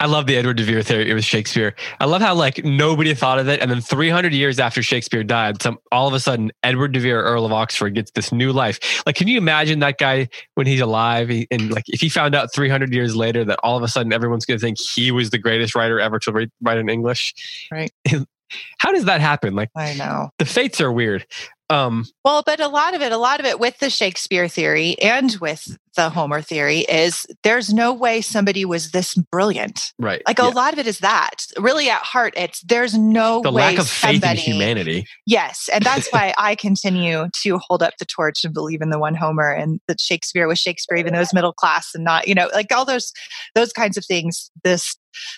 I love the Edward de Vere theory. It was Shakespeare. I love how like nobody thought of it, and then 300 years after Shakespeare died, some all of a sudden Edward de Vere, Earl of Oxford, gets this new life. Like, can you imagine that guy when he's alive, he, and like if he found out 300 years later that all of a sudden everyone's going to think he was the greatest writer ever to write, write in English? Right. How does that happen? Like I know. the fates are weird. Um, Well, but a lot of it, a lot of it with the Shakespeare theory and with the Homer theory is there's no way somebody was this brilliant. right. Like Yeah. a lot of it is that. Really, at heart, it's there's no the way lack of faith in humanity. Yes, and that's why I continue to hold up the torch and believe in the one Homer and that Shakespeare was Shakespeare, even though it's middle class and not, you know, like all those those kinds of things. This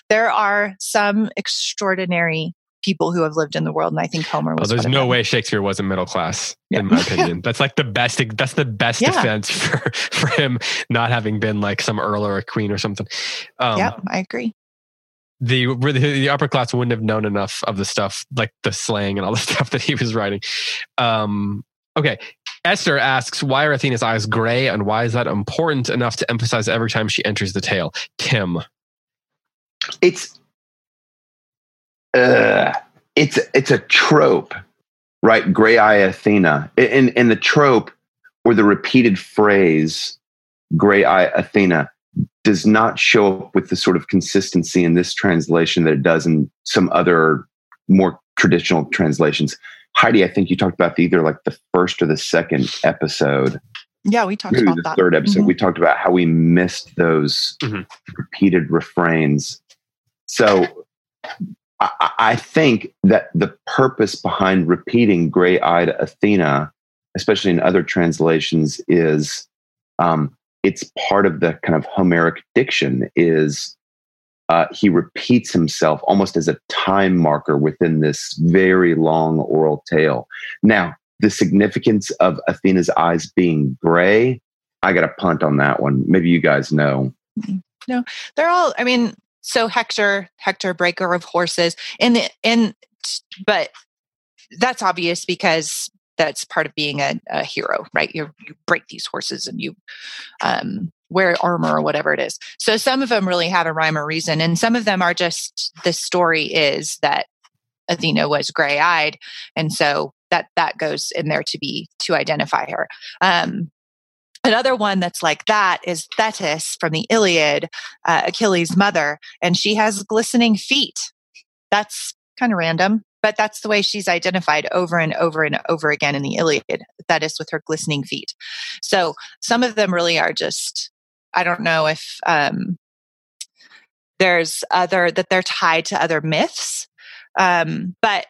there are some extraordinary people who have lived in the world, and I think Homer Oh, was. there's one of no them. way Shakespeare wasn't middle class, Yeah. in my opinion. that's like the best. That's the best Yeah. defense for for him not having been like some earl or a queen or something. Um, yep, I agree. the the the upper class wouldn't have known enough of the stuff like the slang and all the stuff that he was writing. Um, okay, Esther asks, "Why are Athena's eyes gray, and why is that important enough to emphasize every time she enters the tale?" Tim, it's uh, it's it's a trope, right? Gray eye Athena, and and the trope or the repeated phrase "gray eye Athena" does not show up with the sort of consistency in this translation that it does in some other more traditional translations. Heidi, I think you talked about the, either like the first or the second episode. Yeah, we talked Maybe about the that. third episode. Mhm. We talked about how we missed those Mhm. repeated refrains. So I, think that the purpose behind repeating gray eyed Athena, especially in other translations, is um, it's part of the kind of Homeric diction is uh, he repeats himself almost as a time marker within this very long oral tale. Now, the significance of Athena's eyes being gray, I got a punt on that one. Maybe you guys know. No, they're all. I mean, so Hector, Hector, breaker of horses, and the in, but that's obvious because that's part of being a, a hero, right? You you break these horses and you um, wear armor or whatever it is. So some of them really have a rhyme or reason, and some of them are just the story is that Athena was gray eyed, and so that that goes in there to be to identify her. Um, Another one that's like that is Thetis from the Iliad, uh, Achilles' mother, and she has glistening feet. That's kind of random, but that's the way she's identified over and over and over again in the Iliad. Thetis with her glistening feet. So some of them really are just, I don't know if um, there's other, that they're tied to other myths. Um, but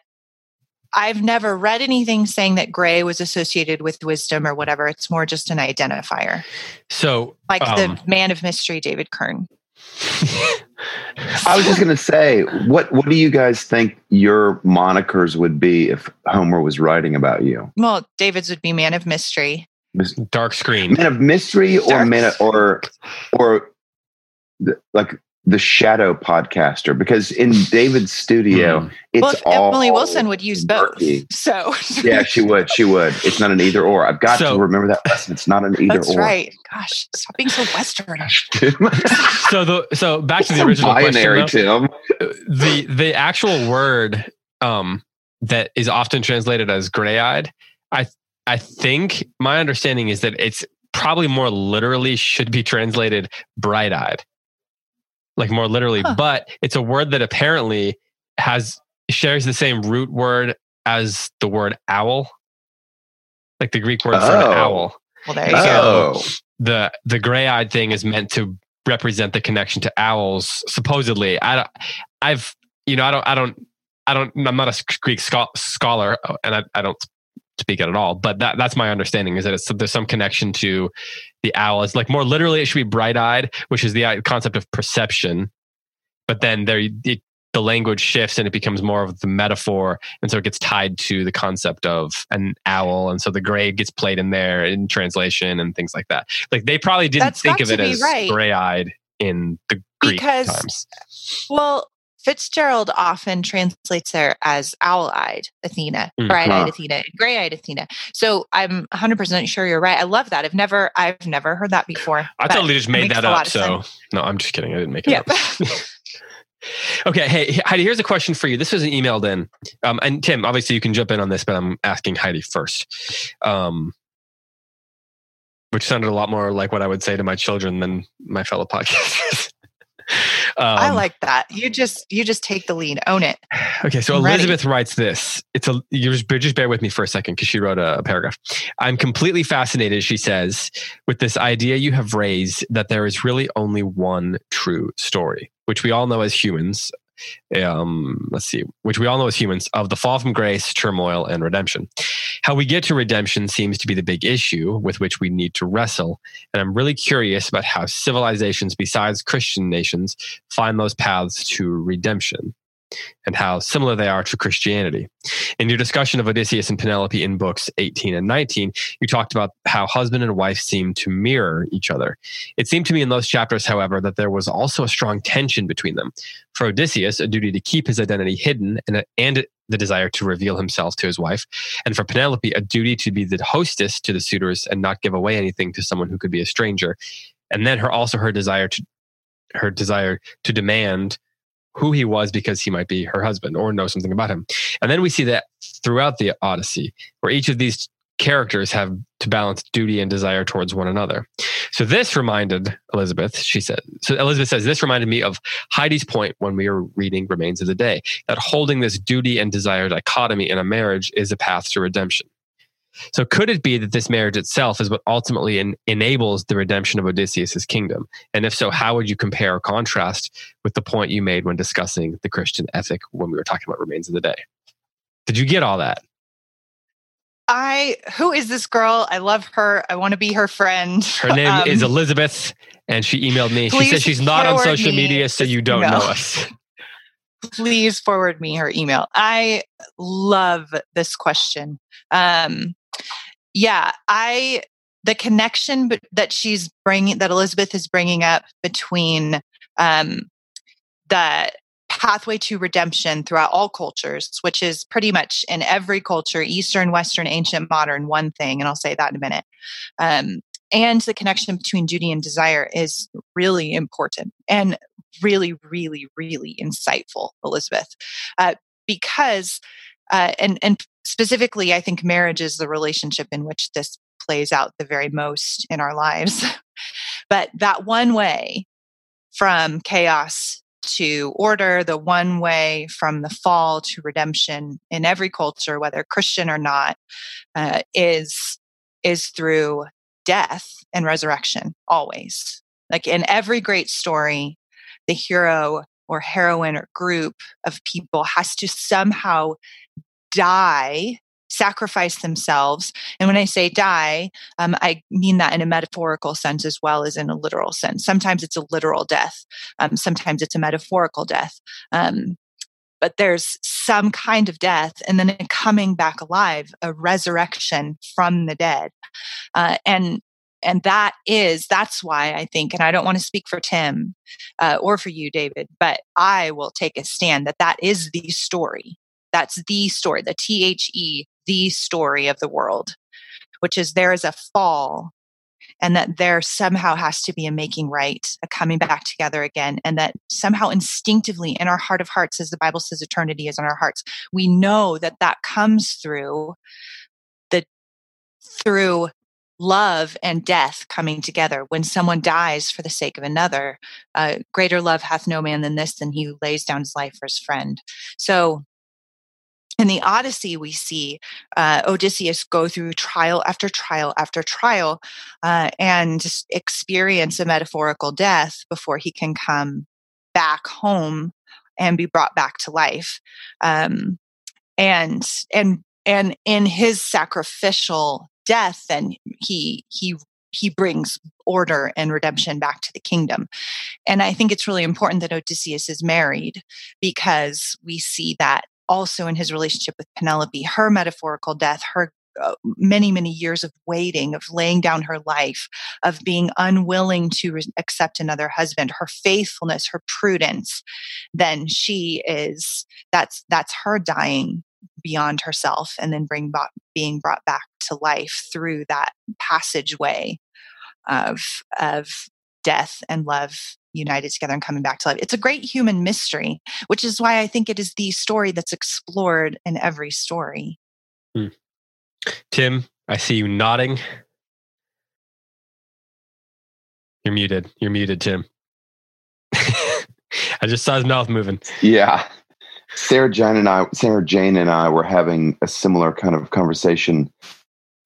I've never read anything saying that gray was associated with wisdom or whatever. It's more just an identifier, so like Um, the man of mystery, David Kern. I was just going to say, what what do you guys think your monikers would be if Homer was writing about you? Well, David's would be man of mystery. dark screen. Man of mystery, or Dark. man of, or or like the shadow podcaster? Because in David's studio, Hmm. it's well, all Emily Wilson would use both. murky. So Yeah, she would. She would. It's not an either or. I've got So- to remember that lesson. It's not an either that's or. right. Gosh, stop being so Western. So the so back to the original binary, question. though. Tim. the the actual word um, that is often translated as gray-eyed i i think my understanding is that it's probably more literally should be translated bright-eyed like more literally Huh. but it's a word that apparently has shares the same root word as the word owl like the greek word for an Oh. owl Well, there you go. Oh, the the gray-eyed thing is meant to represent the connection to owls supposedly i don't i've you know i don't i don't i don't i'm not a greek scho- scholar and I, I don't speak it at all but that that's my understanding is that it's there's some connection to the owl it's like more literally it should be bright-eyed which is the uh, concept of perception but then there it, the language shifts and it becomes more of the metaphor and so it gets tied to the concept of an owl and so the gray gets played in there in translation and things like that like they probably didn't That's think of it as right. gray-eyed in the greek Because- times Well, Fitzgerald often translates her as owl-eyed Athena, Mm. bright-eyed Huh. Athena, gray-eyed Athena. So I'm 100% sure you're right. I love that. I've never, I've never heard that before. i totally just made that up so no i'm just kidding i didn't make it up okay hey heidi here's a question for you this was an emailed in um, and tim obviously you can jump in on this but i'm asking heidi first um, which sounded a lot more like what i would say to my children than my fellow podcasters um, I like that. You just, you just take the lead, own it. Okay, so I'm ready. Elizabeth writes this. It's a you just, just bear with me for a second because she wrote a, a paragraph. I'm completely fascinated, she says, with this idea you have raised that there is really only one true story, which we all know as humans. Um, let's see, which we all know as humans of the fall from grace, turmoil, and redemption. How we get to redemption seems to be the big issue with which we need to wrestle. And I'm really curious about how civilizations besides Christian nations find those paths to redemption. And how similar they are to Christianity. In your discussion of Odysseus and Penelope in books 18 and 19, you talked about how husband and wife seem to mirror each other. It seemed to me in those chapters, however, that there was also a strong tension between them. For Odysseus, a duty to keep his identity hidden and, and the desire to reveal himself to his wife. And for Penelope, a duty to be the hostess to the suitors and not give away anything to someone who could be a stranger. And then her also her desire to her desire to demand who he was because he might be her husband or know something about him. And then we see that throughout the Odyssey, where each of these characters have to balance duty and desire towards one another. So this reminded Elizabeth, she said, so Elizabeth says, this reminded me of Heidi's point when we were reading Remains of the Day, that holding this duty and desire dichotomy in a marriage is a path to redemption. So could it be that this marriage itself is what ultimately en- enables the redemption of Odysseus's kingdom? And if so, how would you compare or contrast with the point you made when discussing the Christian ethic when we were talking about Remains of the Day? Did you get all that? I who is this girl? I love her. I want to be her friend. Her name um, is Elizabeth, and she emailed me. She says she's not on social media, so you don't email. know us. Please forward me her email. I love this question. Um, yeah, I the connection that she's bringing that Elizabeth is bringing up between um, the pathway to redemption throughout all cultures, which is pretty much in every culture, Eastern, Western, ancient, modern, one thing, and I'll say that in a minute. Um, and the connection between duty and desire is really important and really, really, really insightful, Elizabeth, uh, because uh, and and specifically, I think marriage is the relationship in which this plays out the very most in our lives. but that one way from chaos to order, the one way from the fall to redemption in every culture, whether Christian or not, uh, is is through death and resurrection. Always, like in every great story, the hero or heroine or group of people has to somehow die sacrifice themselves. And when I say die, um, I mean that in a metaphorical sense as well as in a literal sense. Sometimes it's a literal death, um, sometimes it's a metaphorical death. Um, but there's some kind of death and then coming back alive, a resurrection from the dead. Uh, and and that is that's why i think and i don't want to speak for tim uh, or for you david but i will take a stand that that is the story that's the story the t-h-e the story of the world, which is there is a fall and that there somehow has to be a making right, a coming back together again, and that somehow instinctively in our heart of hearts, as the Bible says, eternity is in our hearts, we know that that comes through the through love and death coming together. When someone dies for the sake of another, uh, greater love hath no man than this, than he who lays down his life for his friend. So in the Odyssey, we see uh, Odysseus go through trial after trial after trial uh, and experience a metaphorical death before he can come back home and be brought back to life. Um, and and and in his sacrificial death, then he he he brings order and redemption back to the kingdom. And I think it's really important that Odysseus is married because we see that also in his relationship with Penelope, her metaphorical death, her uh, many, many years of waiting, of laying down her life, of being unwilling to re- accept another husband, her faithfulness, her prudence, then she is that's that's her dying beyond herself and then bring being brought back to life through that passageway of of death and love united together and coming back to life. It's a great human mystery, which is why I think it is the story that's explored in every story. Hmm. Tim, I see you nodding. You're muted. You're muted, Tim. I just saw his mouth moving. Yeah. Sarah Jane and I, Sarah Jane and I were having a similar kind of conversation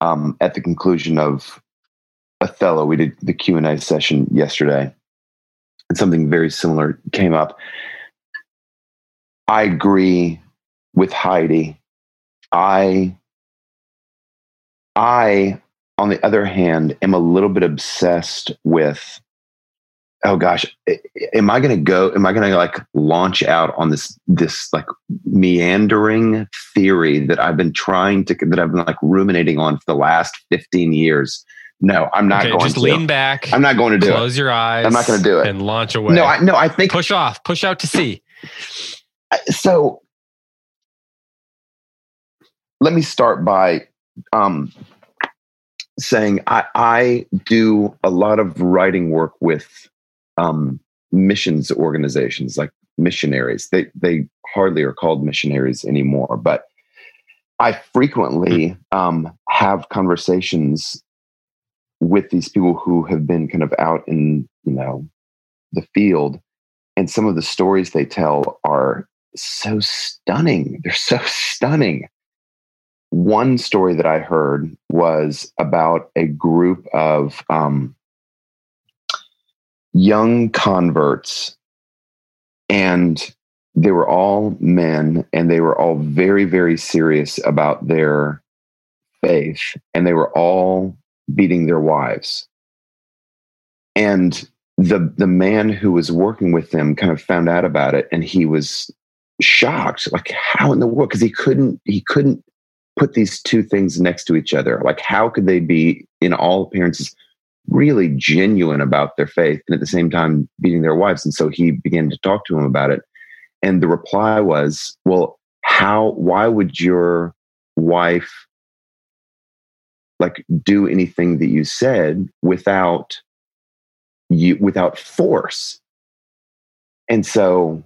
um, at the conclusion of Othello. We did the Q and A session yesterday, and something very similar came up. I agree with Heidi. I, I, on the other hand, am a little bit obsessed with oh gosh, am I going to go? Am I going to like launch out on this this like meandering theory that I've been trying to that I've been like ruminating on for the last fifteen years? No, I'm not Okay, going just to. lean back, I'm not going to do it. close your eyes. I'm not gonna do it. and launch away. No, I no, I think push off, push out to sea. so. Let me start by um, saying I, I do a lot of writing work with um, missions organizations like missionaries. They they hardly are called missionaries anymore, but I frequently um, have conversations with these people who have been kind of out in you know the field, and some of the stories they tell are so stunning. They're so stunning. One story that I heard was about a group of um, young converts, and they were all men, and they were all very, very serious about their faith, and they were all beating their wives. And the the man who was working with them kind of found out about it, and he was shocked, like how in the world? Because he couldn't he couldn't put these two things next to each other. Like how could they be, in all appearances, really genuine about their faith and at the same time beating their wives? And so he began to talk to him about it, and the reply was, "Well, how? Why would your wife?" Like do anything that you said without you without force. And so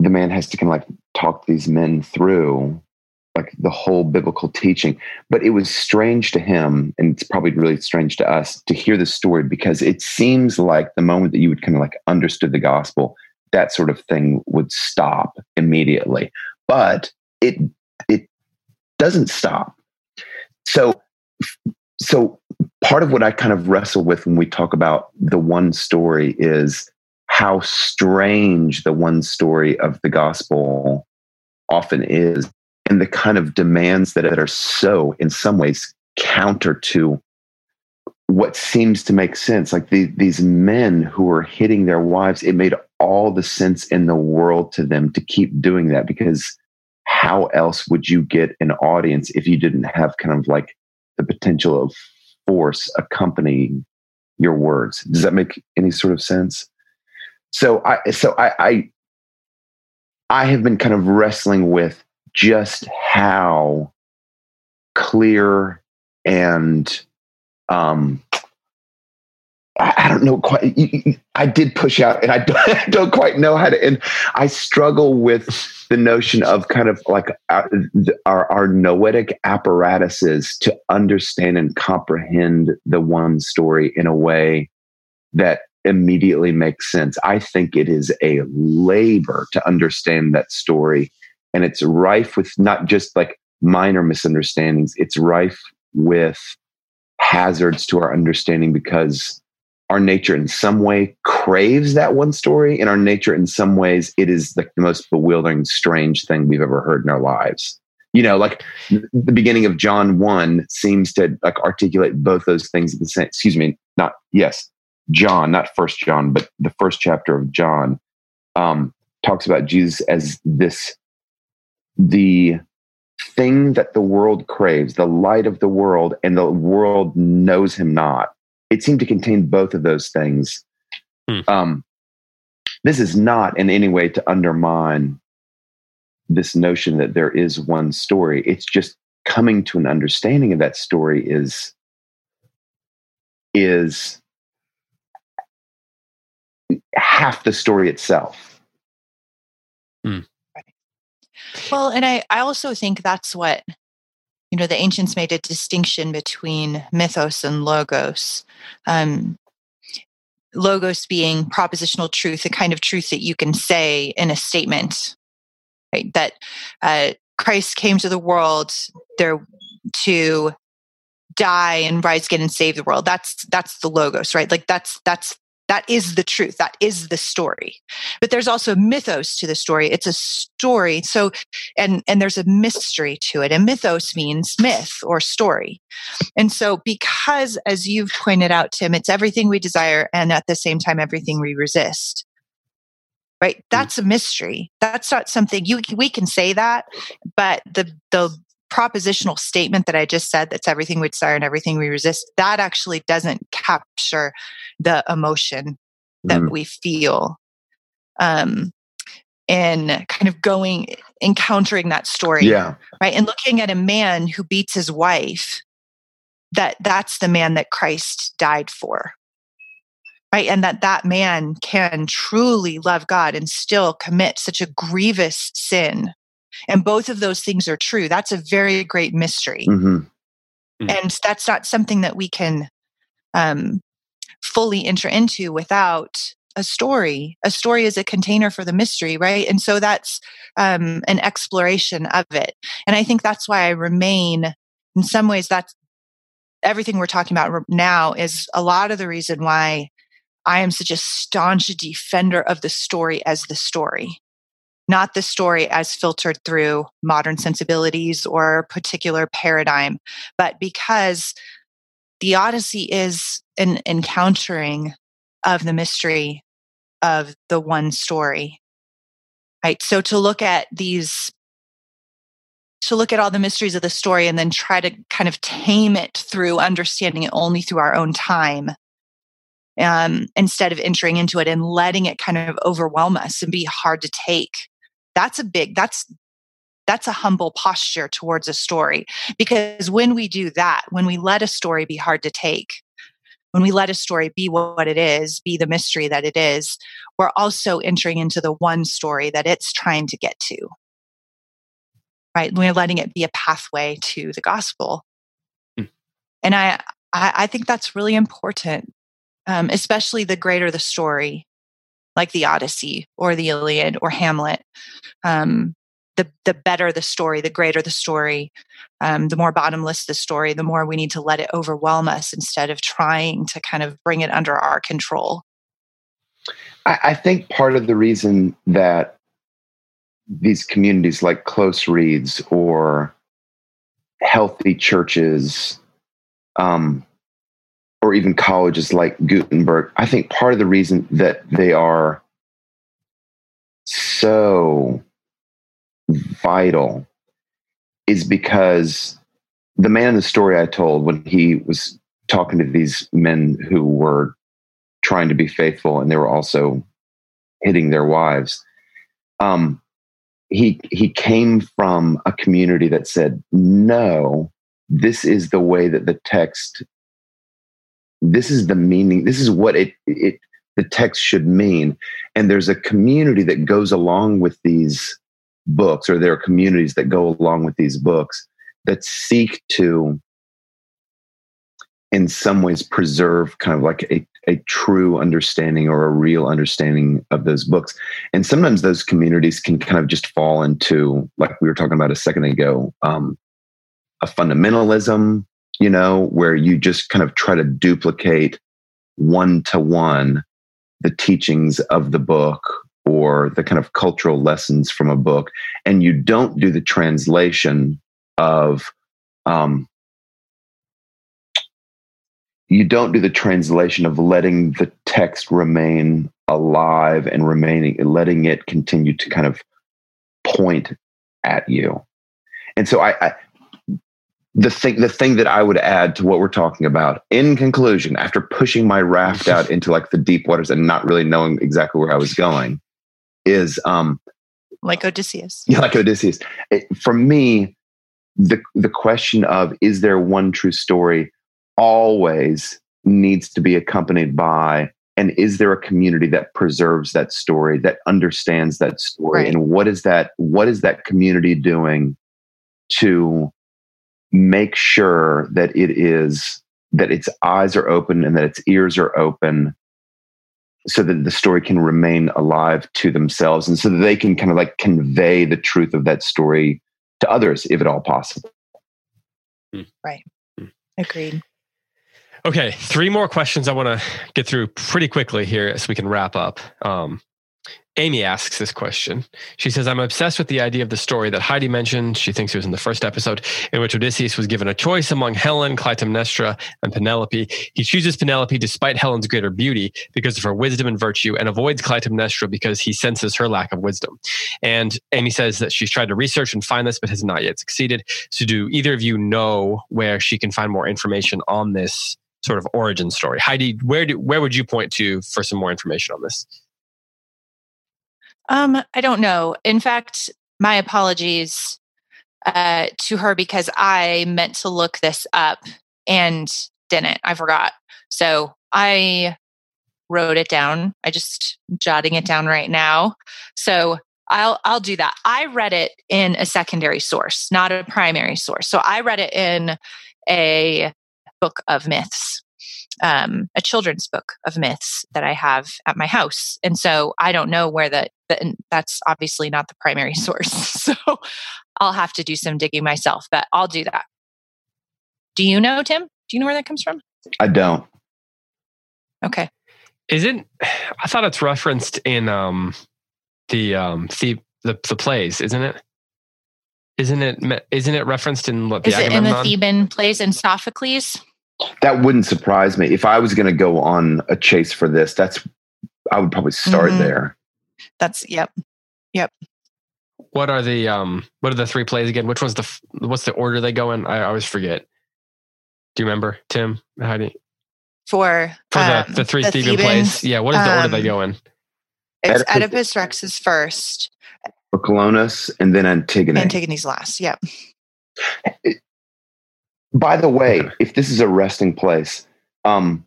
the man has to kind of like talk these men through like the whole biblical teaching. But it was strange to him and it's probably really strange to us to hear the story because it seems like the moment that you would kind of like understood the gospel that sort of thing would stop immediately. But it it doesn't stop. So so part of what I kind of wrestle with when we talk about the one story is how strange the one story of the gospel often is and the kind of demands that are so in some ways counter to what seems to make sense. Like the, these men who are hitting their wives it made all the sense in the world to them to keep doing that because how else would you get an audience if you didn't have kind of like the potential of force accompanying your words. Does that make any sort of sense? So I so I I, I have been kind of wrestling with just how clear and um I don't know quite. I did push out, and I don't, quite know how to. And I struggle with the notion of kind of like uh, our, our, our noetic apparatuses to understand and comprehend the one story in a way that immediately makes sense. I think it is a labor to understand that story, and it's rife with not just like minor misunderstandings. It's rife with hazards to our understanding because our nature in some way craves that one story and our nature in some ways it is the most bewildering strange thing we've ever heard in our lives. You know like the beginning of john 1 seems to like articulate both those things at the same excuse me not yes john not first john but the first chapter of john um talks about jesus as this the thing that the world craves the light of the world and the world knows him not it seemed to contain both of those things. Hmm. Um, this is not in any way to undermine this notion that there is one story. It's just coming to an understanding of that story is is half the story itself. Hmm. Well, and I, I also think that's what you know the ancients made a distinction between mythos and logos um, logos being propositional truth the kind of truth that you can say in a statement right? That uh, christ came to the world there to die and rise again and save the world. That's that's the logos right? Like that's that's that is the truth. That is the story. But there's also mythos to the story. It's a story. So and and there's a mystery to it. And mythos means myth or story. And so because as you've pointed out tim it's everything we desire and at the same time everything we resist. Right? Mm. that's a mystery. That's not something you we can say that but the the propositional statement that I just said that's everything we desire and everything we resist, that actually doesn't capture the emotion that mm. we feel. Um, and kind of going, encountering that story. Yeah. Right. And looking at a man who beats his wife, that that's the man that Christ died for. Right. And that that man can truly love God and still commit such a grievous sin and both of those things are true. That's a very great mystery. Mm-hmm. mm-hmm. and that's not something that we can um, fully enter into without a story. A story is a container for the mystery right? And so that's um, an exploration of it. And i think that's why i remain in some ways that's everything we're talking about now is a lot of the reason why i am such a staunch defender of the story as the story not the story as filtered through modern sensibilities or particular paradigm, but because the Odyssey is an encountering of the mystery of the one story. Right. So to look at these, to look at all the mysteries of the story and then try to kind of tame it through understanding it only through our own time um, instead of entering into it and letting it kind of overwhelm us and be hard to take that's a big that's that's a humble posture towards a story because when we do that when we let a story be hard to take when we let a story be what it is be the mystery that it is we're also entering into the one story that it's trying to get to. Right? We're letting it be a pathway to the gospel. Mm. and I, I, I think that's really important um, especially the greater the story like the Odyssey or the Iliad or Hamlet. Um, the the better the story, the greater the story, um, the more bottomless the story, the more we need to let it overwhelm us instead of trying to kind of bring it under our control. I, I think part of the reason that these communities like close reads or healthy churches um, or even colleges like Gutenberg, I think part of the reason that they are so vital is because the man in the story I told when he was talking to these men who were trying to be faithful and they were also hitting their wives. Um, he he came from a community that said, "No, this is the way that the text this is the meaning this is what it it the text should mean. And there's a community that goes along with these books or there are communities that go along with these books that seek to in some ways preserve kind of like a, a true understanding or a real understanding of those books. And sometimes those communities can kind of just fall into like we were talking about a second ago um, a fundamentalism you know, where you just kind of try to duplicate one to one the teachings of the book or the kind of cultural lessons from a book, and you don't do the translation of, um, you don't do the translation of letting the text remain alive and remaining, letting it continue to kind of point at you. And so I, I the thing the thing that I would add to what we're talking about in conclusion, after pushing my raft out into like the deep waters and not really knowing exactly where I was going, is um like Odysseus. Yeah, like Odysseus. It, for me, the the question of is there one true story always needs to be accompanied by and is there a community that preserves that story that understands that story right. and what is that what is that community doing to make sure that it is that its eyes are open and that its ears are open so that the story can remain alive to themselves and so that they can kind of like convey the truth of that story to others if at all possible hmm. right hmm. agreed Okay, three more questions I want to get through pretty quickly here so we can wrap up. Um, Amy asks this question. She says, I'm obsessed with the idea of the story that Heidi mentioned. She thinks it was in the first episode, in which Odysseus was given a choice among Helen, Clytemnestra, and Penelope. He chooses Penelope despite Helen's greater beauty because of her wisdom and virtue, and avoids Clytemnestra because he senses her lack of wisdom. And Amy says that she's tried to research and find this, but has not yet succeeded. So, do either of you know where she can find more information on this sort of origin story? Heidi, where do where would you point to for some more information on this? Um, I don't know. In fact, my apologies uh, to her because I meant to look this up and didn't. I forgot. So I wrote it down. I just jotting it down right now. So I'll I'll do that. I read it in a secondary source, not a primary source. So I read it in a book of myths um, a children's book of myths that I have at my house. And so I don't know where that, that's obviously not the primary source. So I'll have to do some digging myself, but I'll do that. Do you know, Tim? Do you know where that comes from? I don't. Okay. Isn't I thought it's referenced in um the um the the, the plays, isn't it? Isn't it isn't it referenced in what the Is it in the Theban plays in Sophocles? that wouldn't surprise me if I was going to go on a chase for this. That's I would probably start mm-hmm. there. That's yep, yep. What are the um? What are the three plays again? Which one's the what's the order they go in? I always forget. Do you remember, Tim? How do you, for for um, the, the three the Theban plays? Yeah, what is the um, order they go in? It's Oedipus, Oedipus Rex is first. Colonus and then Antigone. Antigone's last. Yep. By the way, if this is a resting place, um,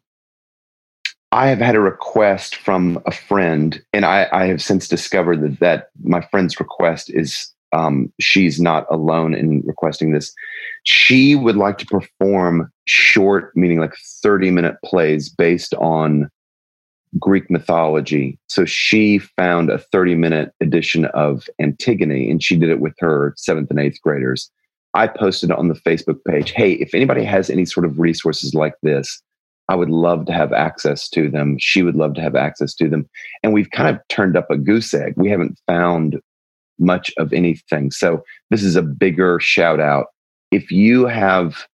I have had a request from a friend, and I, I have since discovered that, that my friend's request is um, she's not alone in requesting this. She would like to perform short, meaning like 30 minute plays based on Greek mythology. So she found a 30 minute edition of Antigone and she did it with her seventh and eighth graders. I posted on the Facebook page, hey, if anybody has any sort of resources like this, I would love to have access to them. She would love to have access to them. And we've kind of turned up a goose egg. We haven't found much of anything. So this is a bigger shout out. If you have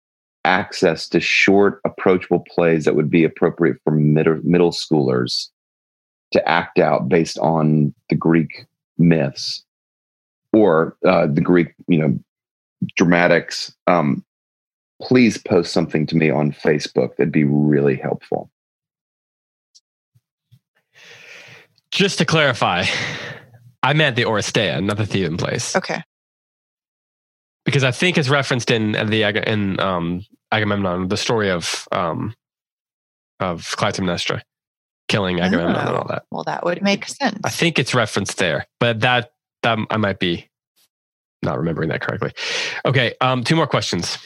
access to short, approachable plays that would be appropriate for middle, middle schoolers to act out based on the Greek myths or uh, the Greek, you know, dramatics, um, please post something to me on Facebook. That'd be really helpful. Just to clarify, I meant the Oresteia, not the Theban place. Okay. Because I think it's referenced in the in um, Agamemnon, the story of um, of Clytemnestra killing Agamemnon oh, and all that. Well, that would make sense. I think it's referenced there, but that that I might be not remembering that correctly. Okay, um, two more questions.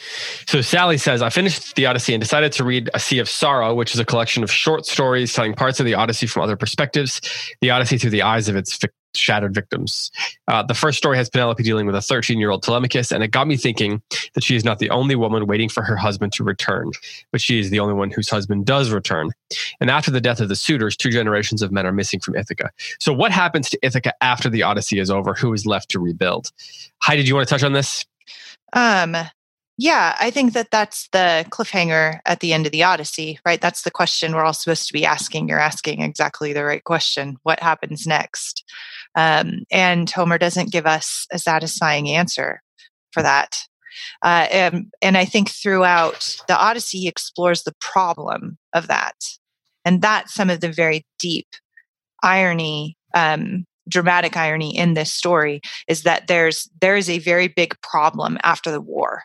So Sally says, I finished the Odyssey and decided to read A Sea of Sorrow, which is a collection of short stories telling parts of the Odyssey from other perspectives, the Odyssey through the eyes of its shattered victims. Uh, the first story has Penelope dealing with a 13 year old Telemachus, and it got me thinking that she is not the only woman waiting for her husband to return, but she is the only one whose husband does return. And after the death of the suitors, two generations of men are missing from Ithaca. So, what happens to Ithaca after the Odyssey is over? Who is left to rebuild? Heidi, do you want to touch on this? Um, yeah, I think that that's the cliffhanger at the end of the Odyssey, right? That's the question we're all supposed to be asking. You're asking exactly the right question. What happens next? Um, and Homer doesn't give us a satisfying answer for that. Uh, and, and I think throughout the Odyssey, he explores the problem of that. And that's some of the very deep irony, um, dramatic irony in this story is that there's there is a very big problem after the war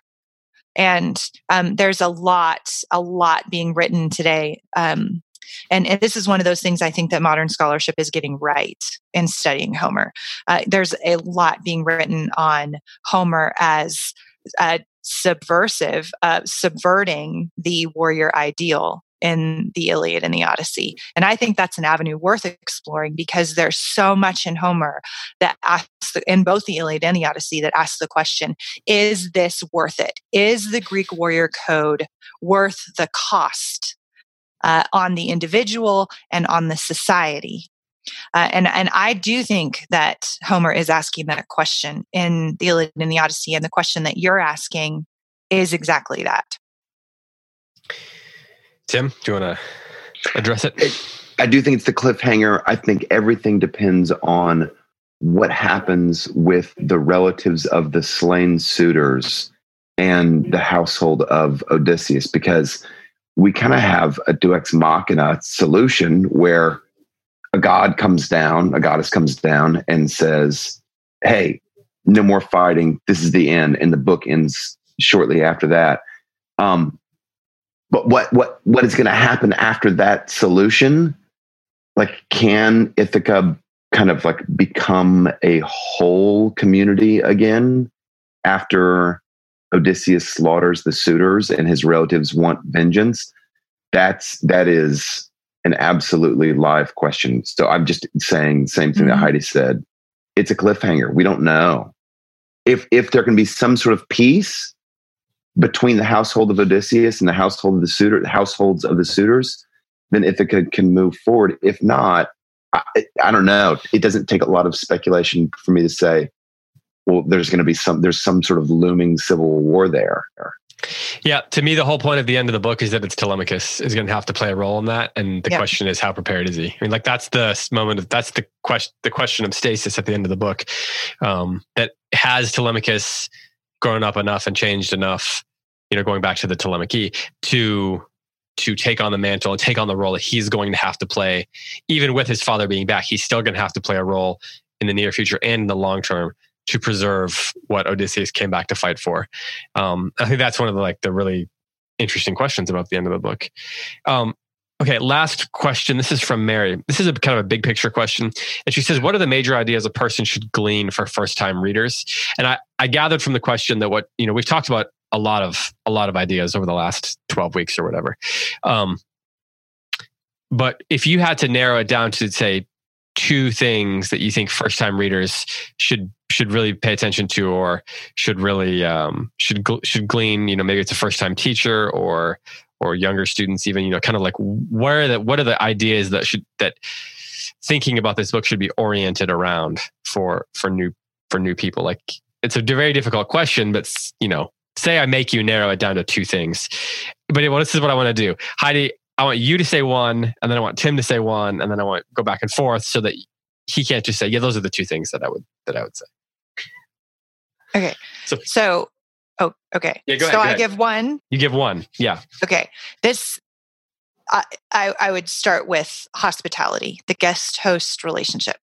and um, there's a lot a lot being written today um, and, and, this is one of those things I think that modern scholarship is getting right in studying Homer. Uh, there's a lot being written on Homer as uh, subversive, uh, subverting the warrior ideal in the Iliad and the Odyssey. And I think that's an avenue worth exploring because there's so much in Homer that asks, in both the Iliad and the Odyssey, that asks the question is this worth it? Is the Greek warrior code worth the cost uh, on the individual and on the society. Uh, and and I do think that Homer is asking that question in the Iliad and the Odyssey, and the question that you're asking is exactly that. Tim, do you want to address it? I do think it's the cliffhanger. I think everything depends on what happens with the relatives of the slain suitors and the household of Odysseus, because we kind of have a deus ex Machina solution where a god comes down, a goddess comes down and says, Hey, no more fighting. This is the end. And the book ends shortly after that. Um, but what what what is going to happen after that solution? Like, can Ithaca kind of like become a whole community again after Odysseus slaughters the suitors and his relatives want vengeance? That's that is an absolutely live question. So I'm just saying the same thing mm-hmm. that Heidi said. It's a cliffhanger. We don't know if if there can be some sort of peace between the household of Odysseus and the household of the suitor, the households of the suitors, then Ithaca can move forward. If not, I, I don't know. It doesn't take a lot of speculation for me to say, well, there's going to be some, there's some sort of looming civil war there. Yeah, to me, the whole point of the end of the book is that it's Telemachus is going to have to play a role in that, and the question is, how prepared is he? I mean, like that's the moment of that's the question, the question of stasis at the end of the book. Um, that has Telemachus grown up enough and changed enough, you know, going back to the Telemachy to to take on the mantle and take on the role that he's going to have to play, even with his father being back. He's still going to have to play a role in the near future and in the long term to preserve what Odysseus came back to fight for. Um, I think that's one of the like the really interesting questions about the end of the book. Um, okay, last question. This is from Mary. This is a kind of a big picture question, and she says, "What are the major ideas a person should glean for first time readers?" And I, I gathered from the question that what you know we've talked about a lot of a lot of ideas over the last 12 weeks or whatever um, but if you had to narrow it down to say two things that you think first time readers should should really pay attention to or should really um, should should glean you know maybe it's a first time teacher or or younger students even you know kind of like what are the what are the ideas that should that thinking about this book should be oriented around for for new for new people like it's a very difficult question but you know say I make you narrow it down to two things. But well, this is what I want to do. Heidi, I want you to say one, and then I want Tim to say one, and then I want go back and forth so that he can't just say, yeah, those are the two things that I would that I would say. Okay. So, so oh, okay. Yeah, go ahead, so go I ahead. give one. You give one. Yeah. Okay. This I, I, I would start with hospitality, the guest host relationship.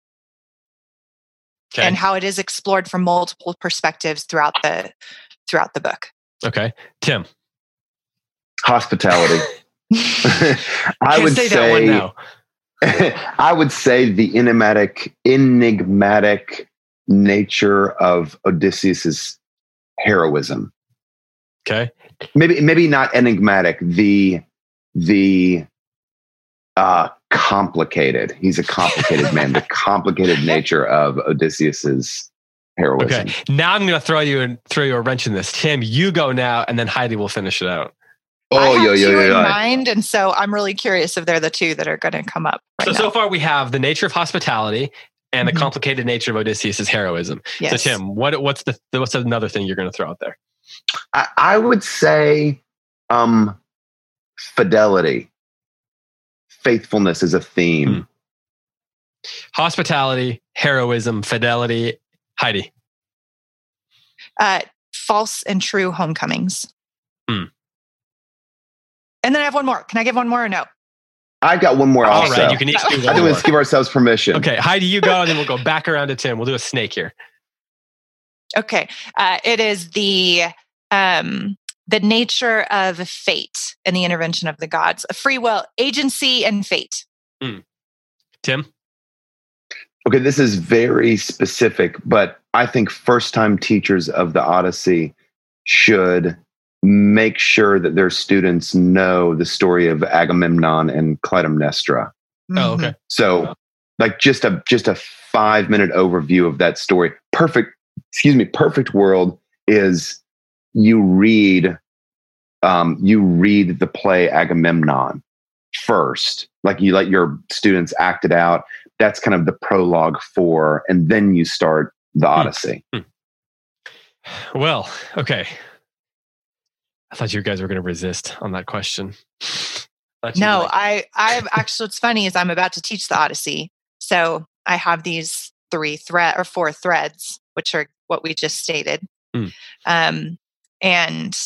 Okay. And how it is explored from multiple perspectives throughout the throughout the book. Okay. Tim. Hospitality. I would say, say that one now. I would say the enigmatic, enigmatic nature of Odysseus's heroism. Okay. Maybe maybe not enigmatic. The the uh, complicated. He's a complicated man. The complicated nature of Odysseus's heroism. Okay. Now I'm going to throw you and throw you a wrench in this. Tim, you go now, and then Heidi will finish it out. Oh, I have yo, yo, two yo, in mind, and so I'm really curious if they're the two that are going to come up. Right so now. so far we have the nature of hospitality and mm-hmm. the complicated nature of Odysseus' heroism. Yes. So Tim, what what's the what's another thing you're going to throw out there? I, I would say um, fidelity, faithfulness is a theme. Hmm. Hospitality, heroism, fidelity, Heidi. Uh, false and true homecomings. Hmm. And then I have one more. Can I give one more or no? I've got one more. All also. right, you can each do one I think let's give ourselves permission. Okay, Heidi, you go, and then we'll go back around to Tim. We'll do a snake here. Okay, uh, it is the um, the nature of fate and the intervention of the gods, free will, agency, and fate. Mm. Tim. Okay, this is very specific, but I think first time teachers of the Odyssey should make sure that their students know the story of Agamemnon and Clytemnestra. Oh, mm-hmm. okay. So, like just a just a five minute overview of that story. Perfect. Excuse me. Perfect world is you read um, you read the play Agamemnon first. Like you let your students act it out. That's kind of the prologue for, and then you start the hmm. Odyssey. Hmm. Well, okay. I thought you guys were going to resist on that question. No, like- I, I've actually, what's funny is I'm about to teach the Odyssey. So I have these three thread or four threads, which are what we just stated. Mm. Um, and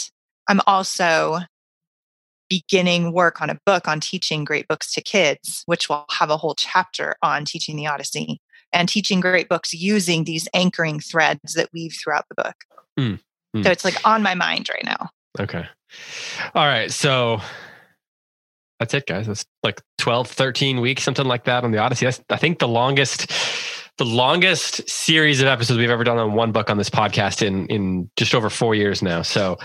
I'm also beginning work on a book on teaching great books to kids, which will have a whole chapter on teaching the Odyssey and teaching great books using these anchoring threads that weave throughout the book. Mm. Mm. So it's like on my mind right now. Okay. All right. So that's it, guys. It's like 12, 13 weeks, something like that on the Odyssey. That's, I think the longest, the longest series of episodes we've ever done on one book on this podcast in, in just over four years now. So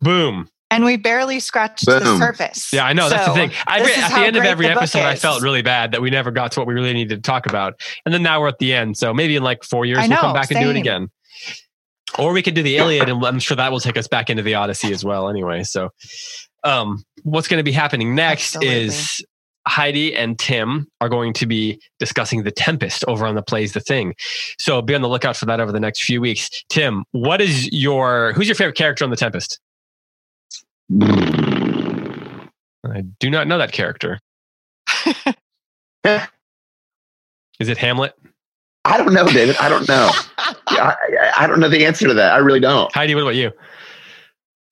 boom. And we barely scratched the surface. Yeah, I know. That's the thing. I, at the end of every episode, I felt really bad that we never got to what we really needed to talk about. And then now we're at the end. So maybe in like four years, I we'll come know, back and do it again. Or we could do the Iliad, and I'm sure that will take us back into the Odyssey as well. Anyway, so um, what's going to be happening next Absolutely. is Heidi and Tim are going to be discussing The Tempest over on the Plays the Thing. So be on the lookout for that over the next few weeks. Tim, what is your who's your favorite character on The Tempest? I do not know that character. Is it Hamlet? I don't know, David. I don't know. I, I, I don't know the answer to that. I really don't. Heidi, what about you?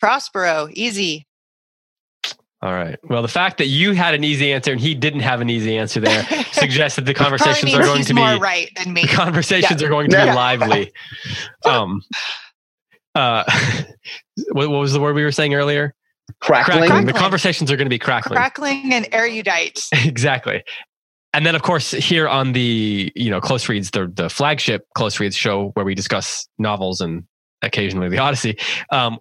Prospero, easy. All right. Well, the fact that you had an easy answer and he didn't have an easy answer there suggests that the conversations are going to be more right than me. the conversations are going to Yeah. be lively. Um, uh, what, what was the word we were saying earlier? Crackling. The Crackling. conversations are going to be crackling. Crackling and erudite. exactly. And then, of course, here on the you know close reads, the the flagship close reads show where we discuss novels and occasionally the Odyssey. Um,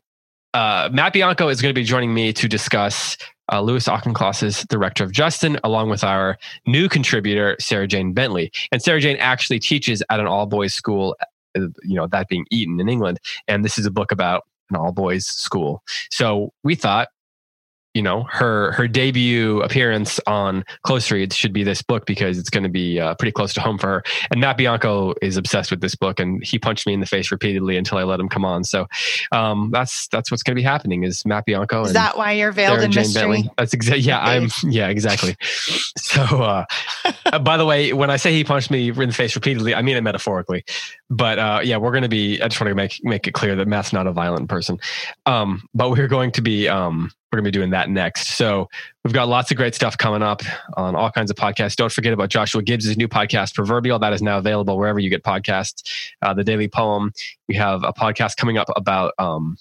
uh, Matt Bianco is going to be joining me to discuss uh, Louis Auchincloss's The Rector of Justin, along with our new contributor Sarah Jane Bentley. And Sarah Jane actually teaches at an all boys school, uh, you know that being Eton in England. And this is a book about an all boys school. So we thought you know her her debut appearance on close reads should be this book because it's going to be uh, pretty close to home for her and matt bianco is obsessed with this book and he punched me in the face repeatedly until i let him come on so um, that's that's what's going to be happening is matt bianco Is that why you're veiled Sarah in Jane mystery? Bentley. That's exactly. Yeah, I'm. Yeah, exactly. So, uh, uh, by the way, when I say he punched me in the face repeatedly, I mean it metaphorically. But uh, yeah, we're going to be. I just want to make make it clear that Matt's not a violent person. Um, but we're going to be. Um, we're going to be doing that next. So we've got lots of great stuff coming up on all kinds of podcasts. Don't forget about Joshua Gibbs' new podcast, Proverbial. That is now available wherever you get podcasts. Uh, the Daily Poem. We have a podcast coming up about um,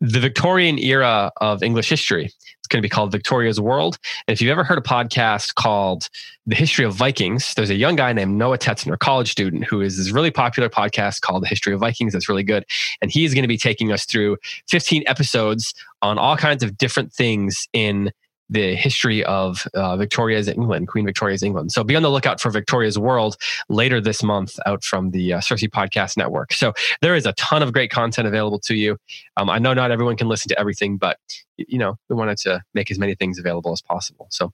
the Victorian era of English history. It's going to be called Victoria's World. And if you've ever heard a podcast called The History of Vikings, there's a young guy named Noah Tetzner, college student, who is this really popular podcast called The History of Vikings. That's really good. And he is going to be taking us through 15 episodes on all kinds of different things in the history of uh, Victoria's England, Queen Victoria's England. So be on the lookout for Victoria's World later this month out from the uh, CiRCE Podcast Network. So there is a ton of great content available to you. Um, I know not everyone can listen to everything, but you know we wanted to make as many things available as possible. So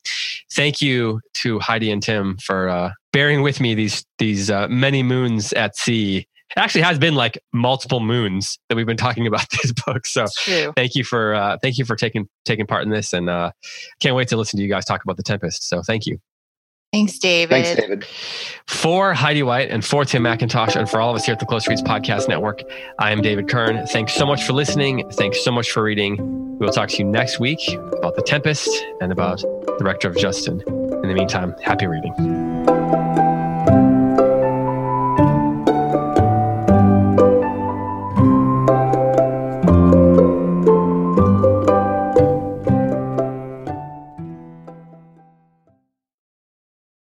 thank you to Heidi and Tim for uh, bearing with me these these uh, many moons at sea. It actually has been like multiple moons that we've been talking about this book. So thank you for uh, thank you for taking taking part in this, and uh, can't wait to listen to you guys talk about the Tempest. So thank you. Thanks, David. Thanks, David. For Heidi White and for Tim McIntosh and for all of us here at the Close Reads Podcast Network, I am David Kern. Thanks so much for listening. Thanks so much for reading. We will talk to you next week about The Tempest and about The Rector of Justin. In the meantime, happy reading.